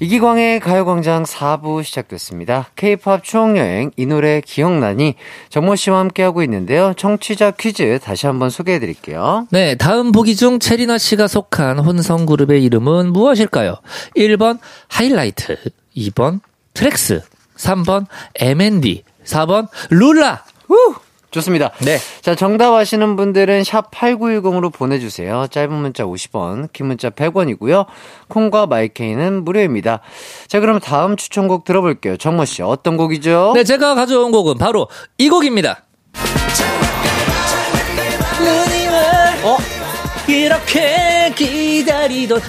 이기광의 가요광장 4부 시작됐습니다. K-팝 추억여행 이 노래 기억나니 정모 씨와 함께하고 있는데요. 청취자 퀴즈 다시 한번 소개해 드릴게요. 네, 다음 보기 중 체리나 씨가 속한 혼성 그룹의 이름은 무엇일까요? 1번 하이라이트, 2번 트랙스, 3번 M&D, 4번 룰라. 좋습니다. 네. 자, 정답 아시는 분들은 샵 8910으로 보내주세요. 짧은 문자 50원, 긴 문자 100원이고요. 콩과 마이케이는 무료입니다. 자, 그럼 다음 추천곡 들어볼게요. 정모 씨, 어떤 곡이죠? 네, 제가 가져온 곡은 바로 이 곡입니다. 어? 이렇게 기다리던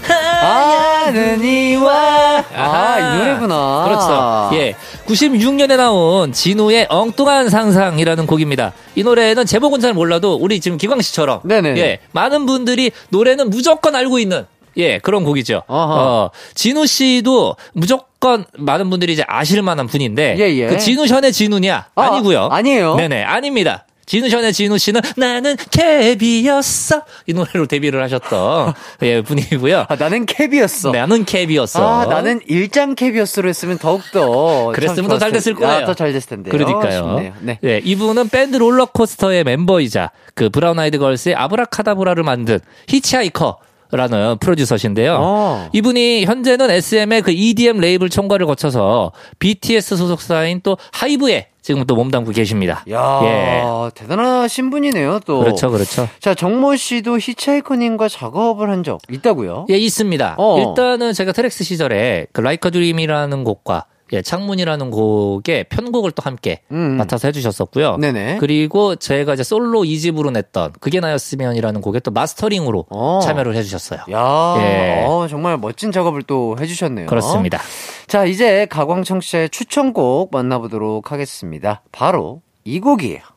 하얀 눈이 와 아, 이 노래구나. 그렇죠. 예. 96년에 나온 지누의 엉뚱한 상상이라는 곡입니다. 이 노래는 제목은 잘 몰라도 우리 지금 기광 씨처럼 네네. 예. 많은 분들이 노래는 무조건 알고 있는 예, 그런 곡이죠. 어허. 어, 지누 씨도 무조건 많은 분들이 이제 아실 만한 분인데 예, 예. 그 지누션의 지누냐? 아, 아니고요. 아니에요. 네네, 아닙니다. 지누션의 지누 씨는 나는 캡이었어 이 노래로 데뷔를 하셨던 예, 분이고요. 아, 나는 캡이었어. 나는 캡이었어. 아, 나는 일장 캡이었어로 했으면 더욱 더. 그랬으면 더 잘 됐을 거예요. 더잘 됐을 텐데. 그러니까요. 네. 네, 이분은 밴드 롤러코스터의 멤버이자 그 브라운 아이드 걸스의 아브라카다브라를 만든 히치하이커 라는 프로듀서신데요. 어. 이분이 현재는 SM의 그 EDM 레이블 총괄을 거쳐서 BTS 소속사인 또 하이브에 지금 또 몸담고 계십니다. 야, 예. 대단하신 분이네요, 또. 그렇죠, 그렇죠. 자, 정모 씨도 히치하이커님과 작업을 한 적 있다고요? 예, 있습니다. 어. 일단은 제가 트랙스 시절에 그 Like a Dream이라는 곡과 예, 창문이라는 곡의 편곡을 또 함께 음. 맡아서 해주셨었고요. 네네. 그리고 제가 이제 솔로 2집으로 냈던 그게 나였으면이라는 곡에 또 마스터링으로 어. 참여를 해주셨어요. 야, 예. 어, 정말 멋진 작업을 또 해주셨네요. 그렇습니다. 자, 이제 가광청 씨의 추천곡 만나보도록 하겠습니다. 바로 이 곡이에요.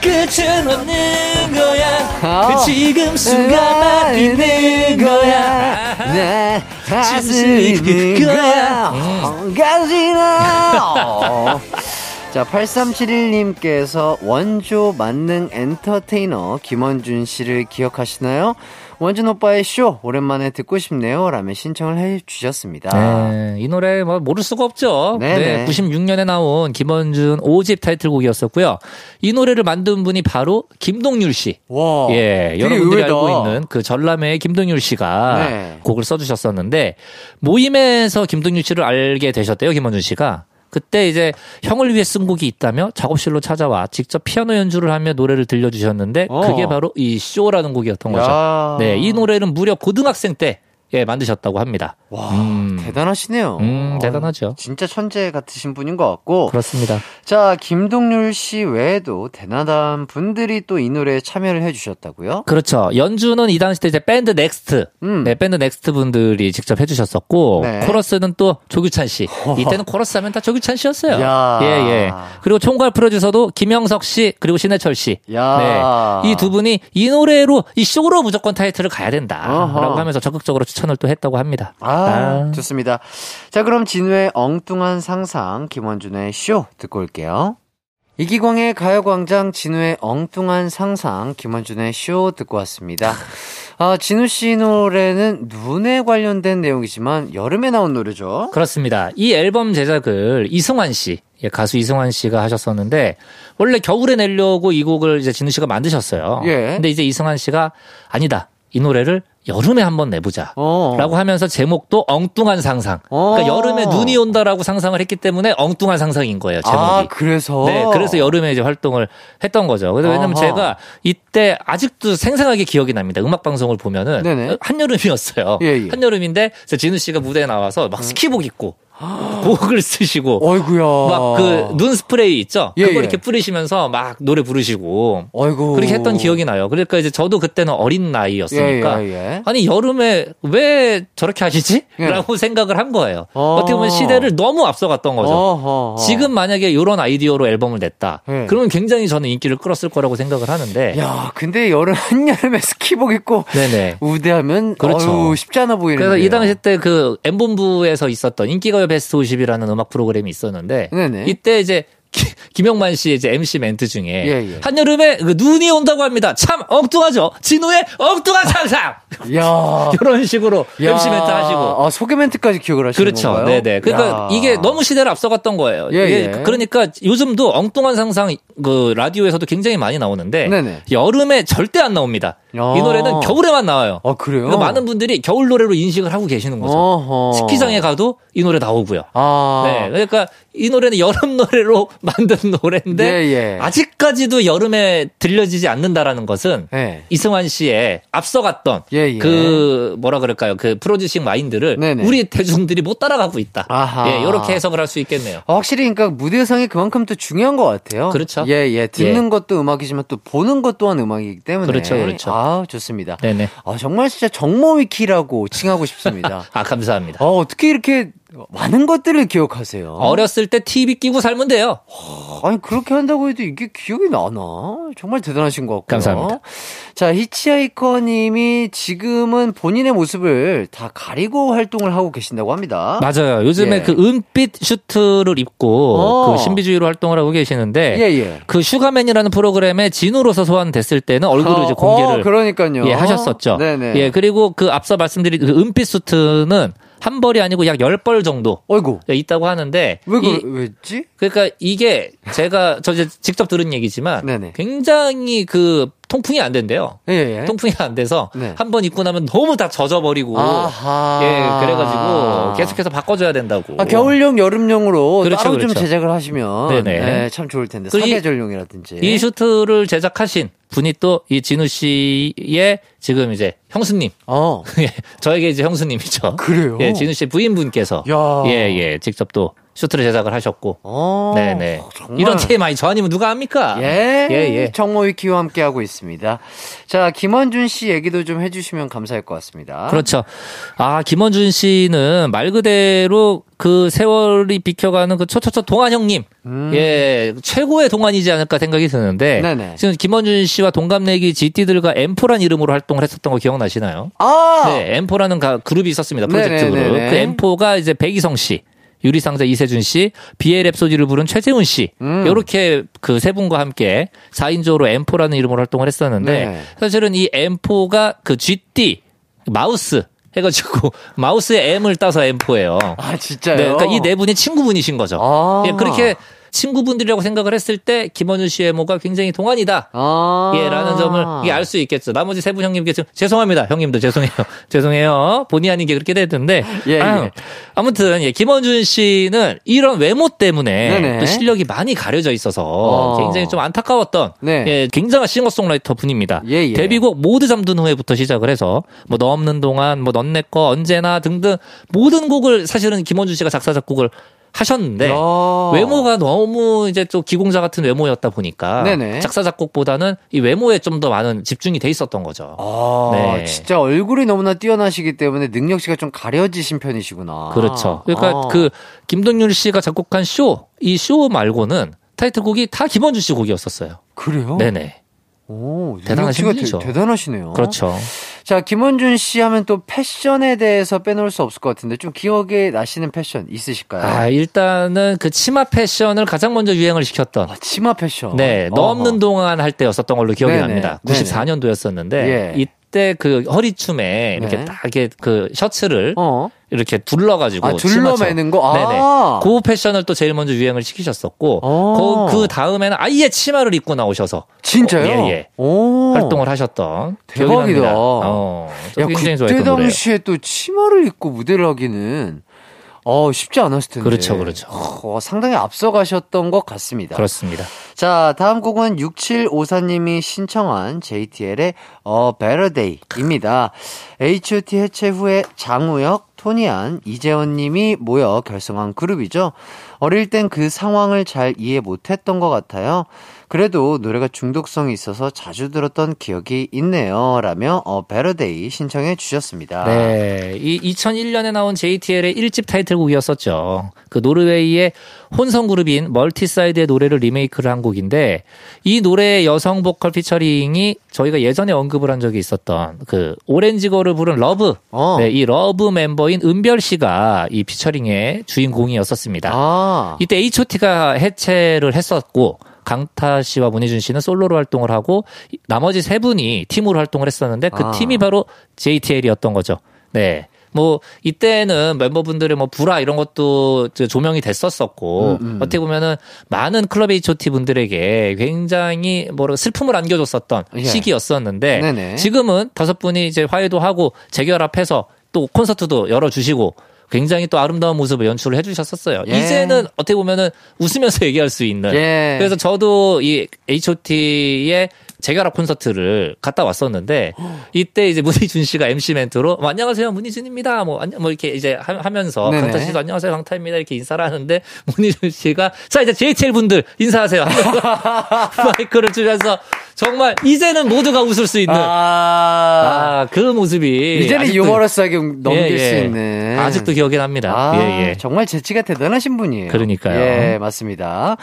끝은 없는 거야. 아. 그 지금 순간만 있는 거야. 내 가슴이 있는 거야. 가지나. 자, 8371님께서 원조 만능 엔터테이너 김원준 씨를 기억하시나요? 원준 오빠의 쇼 오랜만에 듣고 싶네요. 라며 신청을 해 주셨습니다. 네, 이 노래 뭐 모를 수가 없죠. 네네. 네, 96년에 나온 김원준 5집 타이틀곡이었었고요. 이 노래를 만든 분이 바로 김동률 씨. 와. 예, 여러분들이 의외다. 알고 있는 그 전람회의 김동률 씨가 네. 곡을 써주셨었는데 모임에서 김동률 씨를 알게 되셨대요, 김원준 씨가. 그때 이제 형을 위해 쓴 곡이 있다며 작업실로 찾아와 직접 피아노 연주를 하며 노래를 들려주셨는데 어. 그게 바로 이 쇼라는 곡이었던 거죠. 야. 네, 이 노래는 무려 고등학생 때 예, 만드셨다고 합니다. 와, 음. 대단하시네요. 음, 어, 대단하죠. 진짜 천재 같으신 분인 것 같고. 그렇습니다. 자, 김동률 씨 외에도 대단한 분들이 또 이 노래에 참여를 해주셨다고요? 그렇죠. 연주는 이 당시 때 이제 밴드 넥스트, 음. 네, 밴드 넥스트 분들이 직접 해주셨었고, 네. 코러스는 또 조규찬 씨. 이때는 코러스 하면 다 조규찬 씨였어요. 야. 예, 예. 그리고 총괄 프로듀서도 김영석 씨, 그리고 신해철 씨. 야. 네. 이 두 분이 이 노래로, 이 쇼로 무조건 타이틀을 가야 된다. 라고 하면서 적극적으로 추천 을 또 했다고 합니다. 아, 좋습니다. 자, 그럼 지누의 엉뚱한 상상, 김원준의 쇼 듣고 올게요. 이기광의 가요광장, 진우의 엉뚱한 상상, 김원준의 쇼 듣고 왔습니다. 아, 진우 씨 노래는 눈에 관련된 내용이지만 여름에 나온 노래죠. 그렇습니다. 이 앨범 제작을 이승환 씨, 예, 가수 이승환 씨가 하셨었는데 원래 겨울에 내려고 이 곡을 이제 진우 씨가 만드셨어요. 예. 근데 이제 이승환 씨가 아니다. 이 노래를 여름에 한번 내보자. 어. 라고 하면서 제목도 엉뚱한 상상. 어. 그러니까 여름에 눈이 온다라고 상상을 했기 때문에 엉뚱한 상상인 거예요, 제목이. 아, 그래서? 네, 그래서 여름에 이제 활동을 했던 거죠. 그래서 왜냐면. 제가 이때 아직도 생생하게 기억이 납니다. 음악 방송을 보면은 네네. 한여름이었어요. 예, 예. 한여름인데 저 진우 씨가 무대에 나와서 막 스키복 입고 곡을 쓰시고 어이구야. 막 그 눈 스프레이 있죠? 예, 그거 예. 이렇게 뿌리시면서 막 노래 부르시고 어이구. 그렇게 했던 기억이 나요. 그러니까 이제 저도 그때는 어린 나이였으니까 예, 예, 예. 아니 여름에 왜 저렇게 하시지? 예. 라고 생각을 한 거예요. 어. 어떻게 보면 시대를 너무 앞서갔던 거죠. 어허. 지금 만약에 이런 아이디어로 앨범을 냈다. 예. 그러면 굉장히 저는 인기를 끌었을 거라고 생각을 하는데. 야, 근데 여름, 한여름에 스키복 입고 네네. 우대하면 그렇죠. 어휴, 쉽지 않아 보이는데. 그래서 이 당시 때 그 M본부에서 있었던 인기가요 베스트 50이라는 음악 프로그램이 있었는데 네네. 이때 이제 기- 김영만 씨의 이제 MC 멘트 중에 예, 예. 한여름에 그 눈이 온다고 합니다. 참 엉뚱하죠. 진우의 엉뚱한 상상. 야. 이런 식으로 MC 멘트 하시고 아, 소개 멘트까지 기억을 하시는 그렇죠. 건가요? 네 네. 그러니까 야. 이게 너무 시대를 앞서갔던 거예요. 예, 이게 예. 그러니까 요즘도 엉뚱한 상상 그 라디오에서도 굉장히 많이 나오는데 네네. 여름에 절대 안 나옵니다. 야. 이 노래는 겨울에만 나와요. 아, 그래요? 그러니까 많은 분들이 겨울 노래로 인식을 하고 계시는 거죠. 어허. 스키장에 가도 이 노래 나오고요. 아. 네. 그러니까 이 노래는 여름 노래로 만든 노래인데 예, 예. 아직까지도 여름에 들려지지 않는다라는 것은 네. 이승환 씨의 앞서갔던 예, 예. 그 뭐라 그럴까요? 그 프로듀싱 마인드를 네네. 우리 대중들이 못 따라가고 있다. 아하. 예, 이렇게 해석을 할 수 있겠네요. 아, 확실히 그러니까 무대성이 그만큼 또 중요한 것 같아요. 그렇죠. 예, 예. 듣는 것도 음악이지만 또 보는 것 또한 음악이기 때문에. 그렇죠, 그렇죠. 아, 좋습니다. 네네. 아, 정말 진짜 정모위키라고 칭하고 싶습니다. 아, 감사합니다. 아, 어떻게 이렇게 많은 것들을 기억하세요? 어렸을 때 TV 끼고 살면 돼요. 아니 그렇게 한다고 해도 이게 기억이 나나? 정말 대단하신 것 같고요. 감사합니다. 자 히치하이커님이 지금은 본인의 모습을 다 가리고 활동을 하고 계신다고 합니다. 맞아요. 요즘에 예. 그 은빛 슈트를 입고 어. 그 신비주의로 활동을 하고 계시는데 예 예. 그 슈가맨이라는 프로그램에 지누로서 소환됐을 때는 얼굴을 이제 공개를 어, 그러니까요. 예, 하셨었죠. 네네. 예, 그리고 그 앞서 말씀드린 그 은빛 수트는 한 벌이 아니고 약 열 벌 정도 어이구. 예, 있다고 하는데 왜 이- 그, 왜지? 그러니까 이게 제가 저 이제 직접 들은 얘기지만 네네. 굉장히 그 통풍이 안 된대요. 예, 예. 통풍이 안 돼서 네. 한번 입고 나면 너무 다 젖어버리고 아하. 예 그래가지고 계속해서 바꿔줘야 된다고. 아, 겨울용, 여름용으로 그렇죠, 따로 좀 그렇죠. 제작을 하시면 네네. 네, 참 좋을 텐데 그리고 이- 사계절용이라든지. 이 슈트를 제작하신 분이 또 이 진우 씨의 지금 이제 형수님. 어. 예, 저에게 이제 형수님이죠. 그래요? 예, 진우 씨의 부인분께서 야. 예, 예, 직접 또 슈트를 제작을 하셨고. 어. 네네. 정말. 이런 TMI 저 아니면 누가 합니까? 예, 예, 예. 정모위키와 함께 하고 있습니다. 자, 김원준 씨 얘기도 좀 해 주시면 감사할 것 같습니다. 그렇죠. 아, 김원준 씨는 말 그대로 그 세월이 비켜가는 그 초초초 동안 형님. 예, 최고의 동안이지 않을까 생각이 드는데. 음. 네네. 지금 김원준 씨와 동갑내기 GT들과 엠포란 이름으로 활동을 했었던 거 기억나시나요? 아! 네, 엠포라는 가- 그룹이 있었습니다. 프로젝트 네네네네. 그룹. 그 엠포가 이제 백이성 씨, 유리상자 이세준 씨, 비엘 랩소디를 부른 최재훈 씨. 음. 요렇게 그 세 분과 함께 4인조로 엠포라는 이름으로 활동을 했었는데 네. 사실은 이 엠포가 그 GT 마우스 해가지고 마우스의 M을 따서 엠포예요. 아, 진짜요? 네, 그러니까 이 네 분이 친구분이신 거죠. 아. 예, 그렇게 친구분들이라고 생각을 했을 때 김원준 씨의 외모가 굉장히 동안이다. 아. 예, 라는 점을 알 수 있겠죠. 나머지 세 분 형님께 좀 죄송합니다. 형님도 죄송해요. 죄송해요. 본의 아닌 게 그렇게 됐는데. 예, 아, 예. 아무튼, 예, 김원준 씨는 이런 외모 때문에. 또 실력이 많이 가려져 있어서 어. 굉장히 좀 안타까웠던 네. 예, 굉장한 싱어송라이터 분입니다. 예, 예. 데뷔곡 모두 잠든 후에부터 시작을 해서 뭐 너 없는 동안 뭐 넌 내 거 언제나 등등 모든 곡을 사실은 김원준 씨가 작사 작곡을 하셨는데 야. 외모가 너무 이제 좀 기공자 같은 외모였다 보니까 네네. 작사 작곡보다는 이 외모에 좀 더 많은 집중이 돼 있었던 거죠. 아, 네. 진짜 얼굴이 너무나 뛰어나시기 때문에 능력치가 좀 가려지신 편이시구나. 그렇죠. 그러니까 아. 그 김동률 씨가 작곡한 쇼, 이 쇼 말고는 타이틀곡이 다 김원준 씨 곡이었었어요. 그래요? 네네. 오, 대단하신 분이죠. 대, 단하시네요 그렇죠. 자, 김원준 씨 하면 또 패션에 대해서 빼놓을 수 없을 것 같은데 좀 기억에 나시는 패션 있으실까요? 아, 일단은 그 치마 패션을 가장 먼저 유행을 시켰던 아, 치마 패션. 네. 없는 동안 할 때였었던 걸로 기억이 네네, 납니다. 네네. 94년도였었는데 예. 이때 그 허리춤에 이렇게 네. 딱 이렇게 그 셔츠를 어. 이렇게 둘러가지고 아, 둘러매는 거? 아. 네네. 그 패션을 또 제일 먼저 유행을 시키셨었고 어. 그, 그 다음에는 아예 치마를 입고 나오셔서 진짜요? 어, 예, 예. 오. 활동을 하셨던 대박이다. 어, 야, 그때 좋아했던 노래예요. 당시에 또 치마를 입고 무대를 하기는 어, 쉽지 않았을 텐데. 그렇죠, 그렇죠. 어, 상당히 앞서가셨던 것 같습니다. 그렇습니다. 자, 다음 곡은 6754님이 신청한 JTL의 어, Better Day입니다. H.O.T 해체 후에 장우혁, 토니안, 이재원 님이 모여 결성한 그룹이죠. 어릴 땐 그 상황을 잘 이해 못했던 것 같아요. 그래도 노래가 중독성이 있어서 자주 들었던 기억이 있네요. 라며 어, Day 신청해 주셨습니다. 네. 이 2001년에 나온 JTL의 1집 타이틀곡이었었죠. 그 노르웨이의 혼성 그룹인 Multicyde의 노래를 리메이크를 한 곡인데 이 노래의 여성 보컬 피처링이 저희가 예전에 언급을 한 적이 있었던 그 Orange Girl을 부른 러브. 어. 네, 이 러브 멤버인 은별 씨가 이 피처링의 주인공이었었습니다. 아, 이때 H.O.T가 해체를 했었고 강타 씨와 문희준 씨는 솔로로 활동을 하고 이- 나머지 세 분이 팀으로 활동을 했었는데 그 아. 팀이 바로 JTL이었던 거죠. 네. 뭐 이때는 멤버분들의 뭐 불화 이런 것도 저 조명이 됐었었고 음, 음. 어떻게 보면은 많은 클럽 H.O.T 분들에게 굉장히 뭐라 슬픔을 안겨줬었던 예. 시기였었는데 네네. 지금은 다섯 분이 이제 화해도 하고 재결합해서 또 콘서트도 열어주시고 굉장히 또 아름다운 모습을 연출을 해주셨었어요. 예. 이제는 어떻게 보면은 웃으면서 얘기할 수 있는. 예. 그래서 저도 이 H.O.T의 재결합 콘서트를 갔다 왔었는데 이때 이제 문희준 씨가 MC 멘트로 뭐, 안녕하세요 문희준입니다 뭐, 안녕- 뭐 이렇게 이제 하, 면서. 강타 씨도 안녕하세요 강타입니다 이렇게 인사를 하는데 문희준 씨가 자 이제 JTL 분들 인사하세요 마이크를 주면서 정말 이제는 모두가 웃을 수 있는 아, 아, 그 모습이 이제는 아직도- 유머러스하게 넘길 예, 예. 수 있는. 아직도 기억이 납니다. 아, 예, 예. 정말 재치가 대단하신 분이에요. 그러니까요. 예, 맞습니다.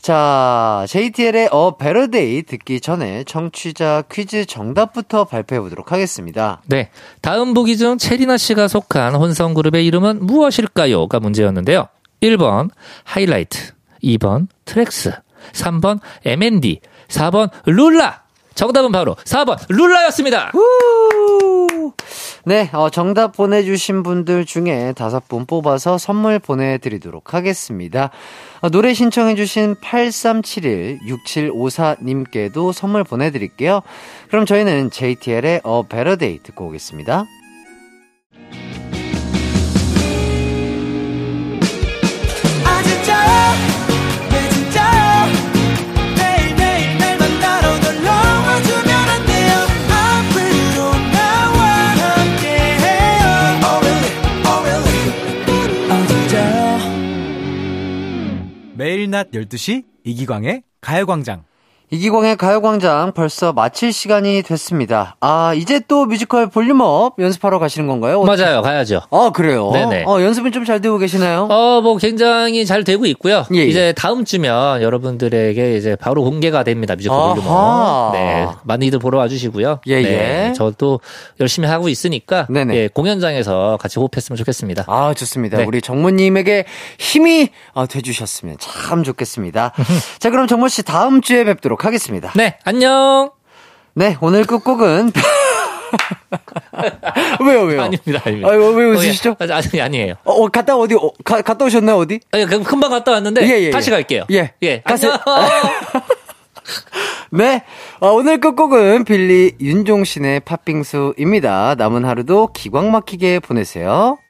자, JTL의 A Better Day 듣기 전에 청취자 퀴즈 정답부터 발표해 보도록 하겠습니다. 네. 다음 보기 중 채리나 씨가 속한 혼성 그룹의 이름은 무엇일까요?가 문제였는데요. 1번 하이라이트, 2번 트랙스, 3번 M&D, 4번 룰라. 정답은 바로 4번 룰라였습니다. 후! 네, 어, 정답 보내주신 분들 중에 다섯 분 뽑아서 선물 보내드리도록 하겠습니다. 어, 노래 신청해주신 8371-6754님께도 선물 보내드릴게요. 그럼 저희는 JTL의 A Better Day 듣고 오겠습니다. 매일 낮 12시 이기광의 가요광장. 이기광의 가요광장 벌써 마칠 시간이 됐습니다. 아, 이제 또 뮤지컬 Volume Up 연습하러 가시는 건가요? 맞아요, 가야죠. 아, 그래요? 네네. 어, 연습은 좀 잘 되고 계시나요? 어, 뭐 굉장히 잘 되고 있고요. 예, 예. 이제 다음 주면 여러분들에게 이제 바로 공개가 됩니다. 뮤지컬 아하. Volume Up. 네. 많이들 보러 와 주시고요. 예, 네. 예. 저도 열심히 하고 있으니까 네네. 예, 공연장에서 같이 호흡했으면 좋겠습니다. 아, 좋습니다. 네. 우리 정모님에게 힘이 어, 돼주셨으면 참 좋겠습니다. 자, 그럼 정모 씨 다음 주에 뵙도록 하겠습니다. 네, 안녕. 네, 오늘 끝곡은 왜요, 왜요? 아닙니다, 아닙니다. 아, 왜 웃으시죠? 어, 예. 아니, 아니에요. 어, 어, 갔다 어디 어, 가, 갔다 오셨나요 어디? 아니, 그 금방 갔다 왔는데 예, 예, 다시 예. 갈게요. 예. 예. 가세요. 네, 어, 오늘 끝곡은 빌리 윤종신의 팥빙수입니다. 남은 하루도 기광 막히게 보내세요.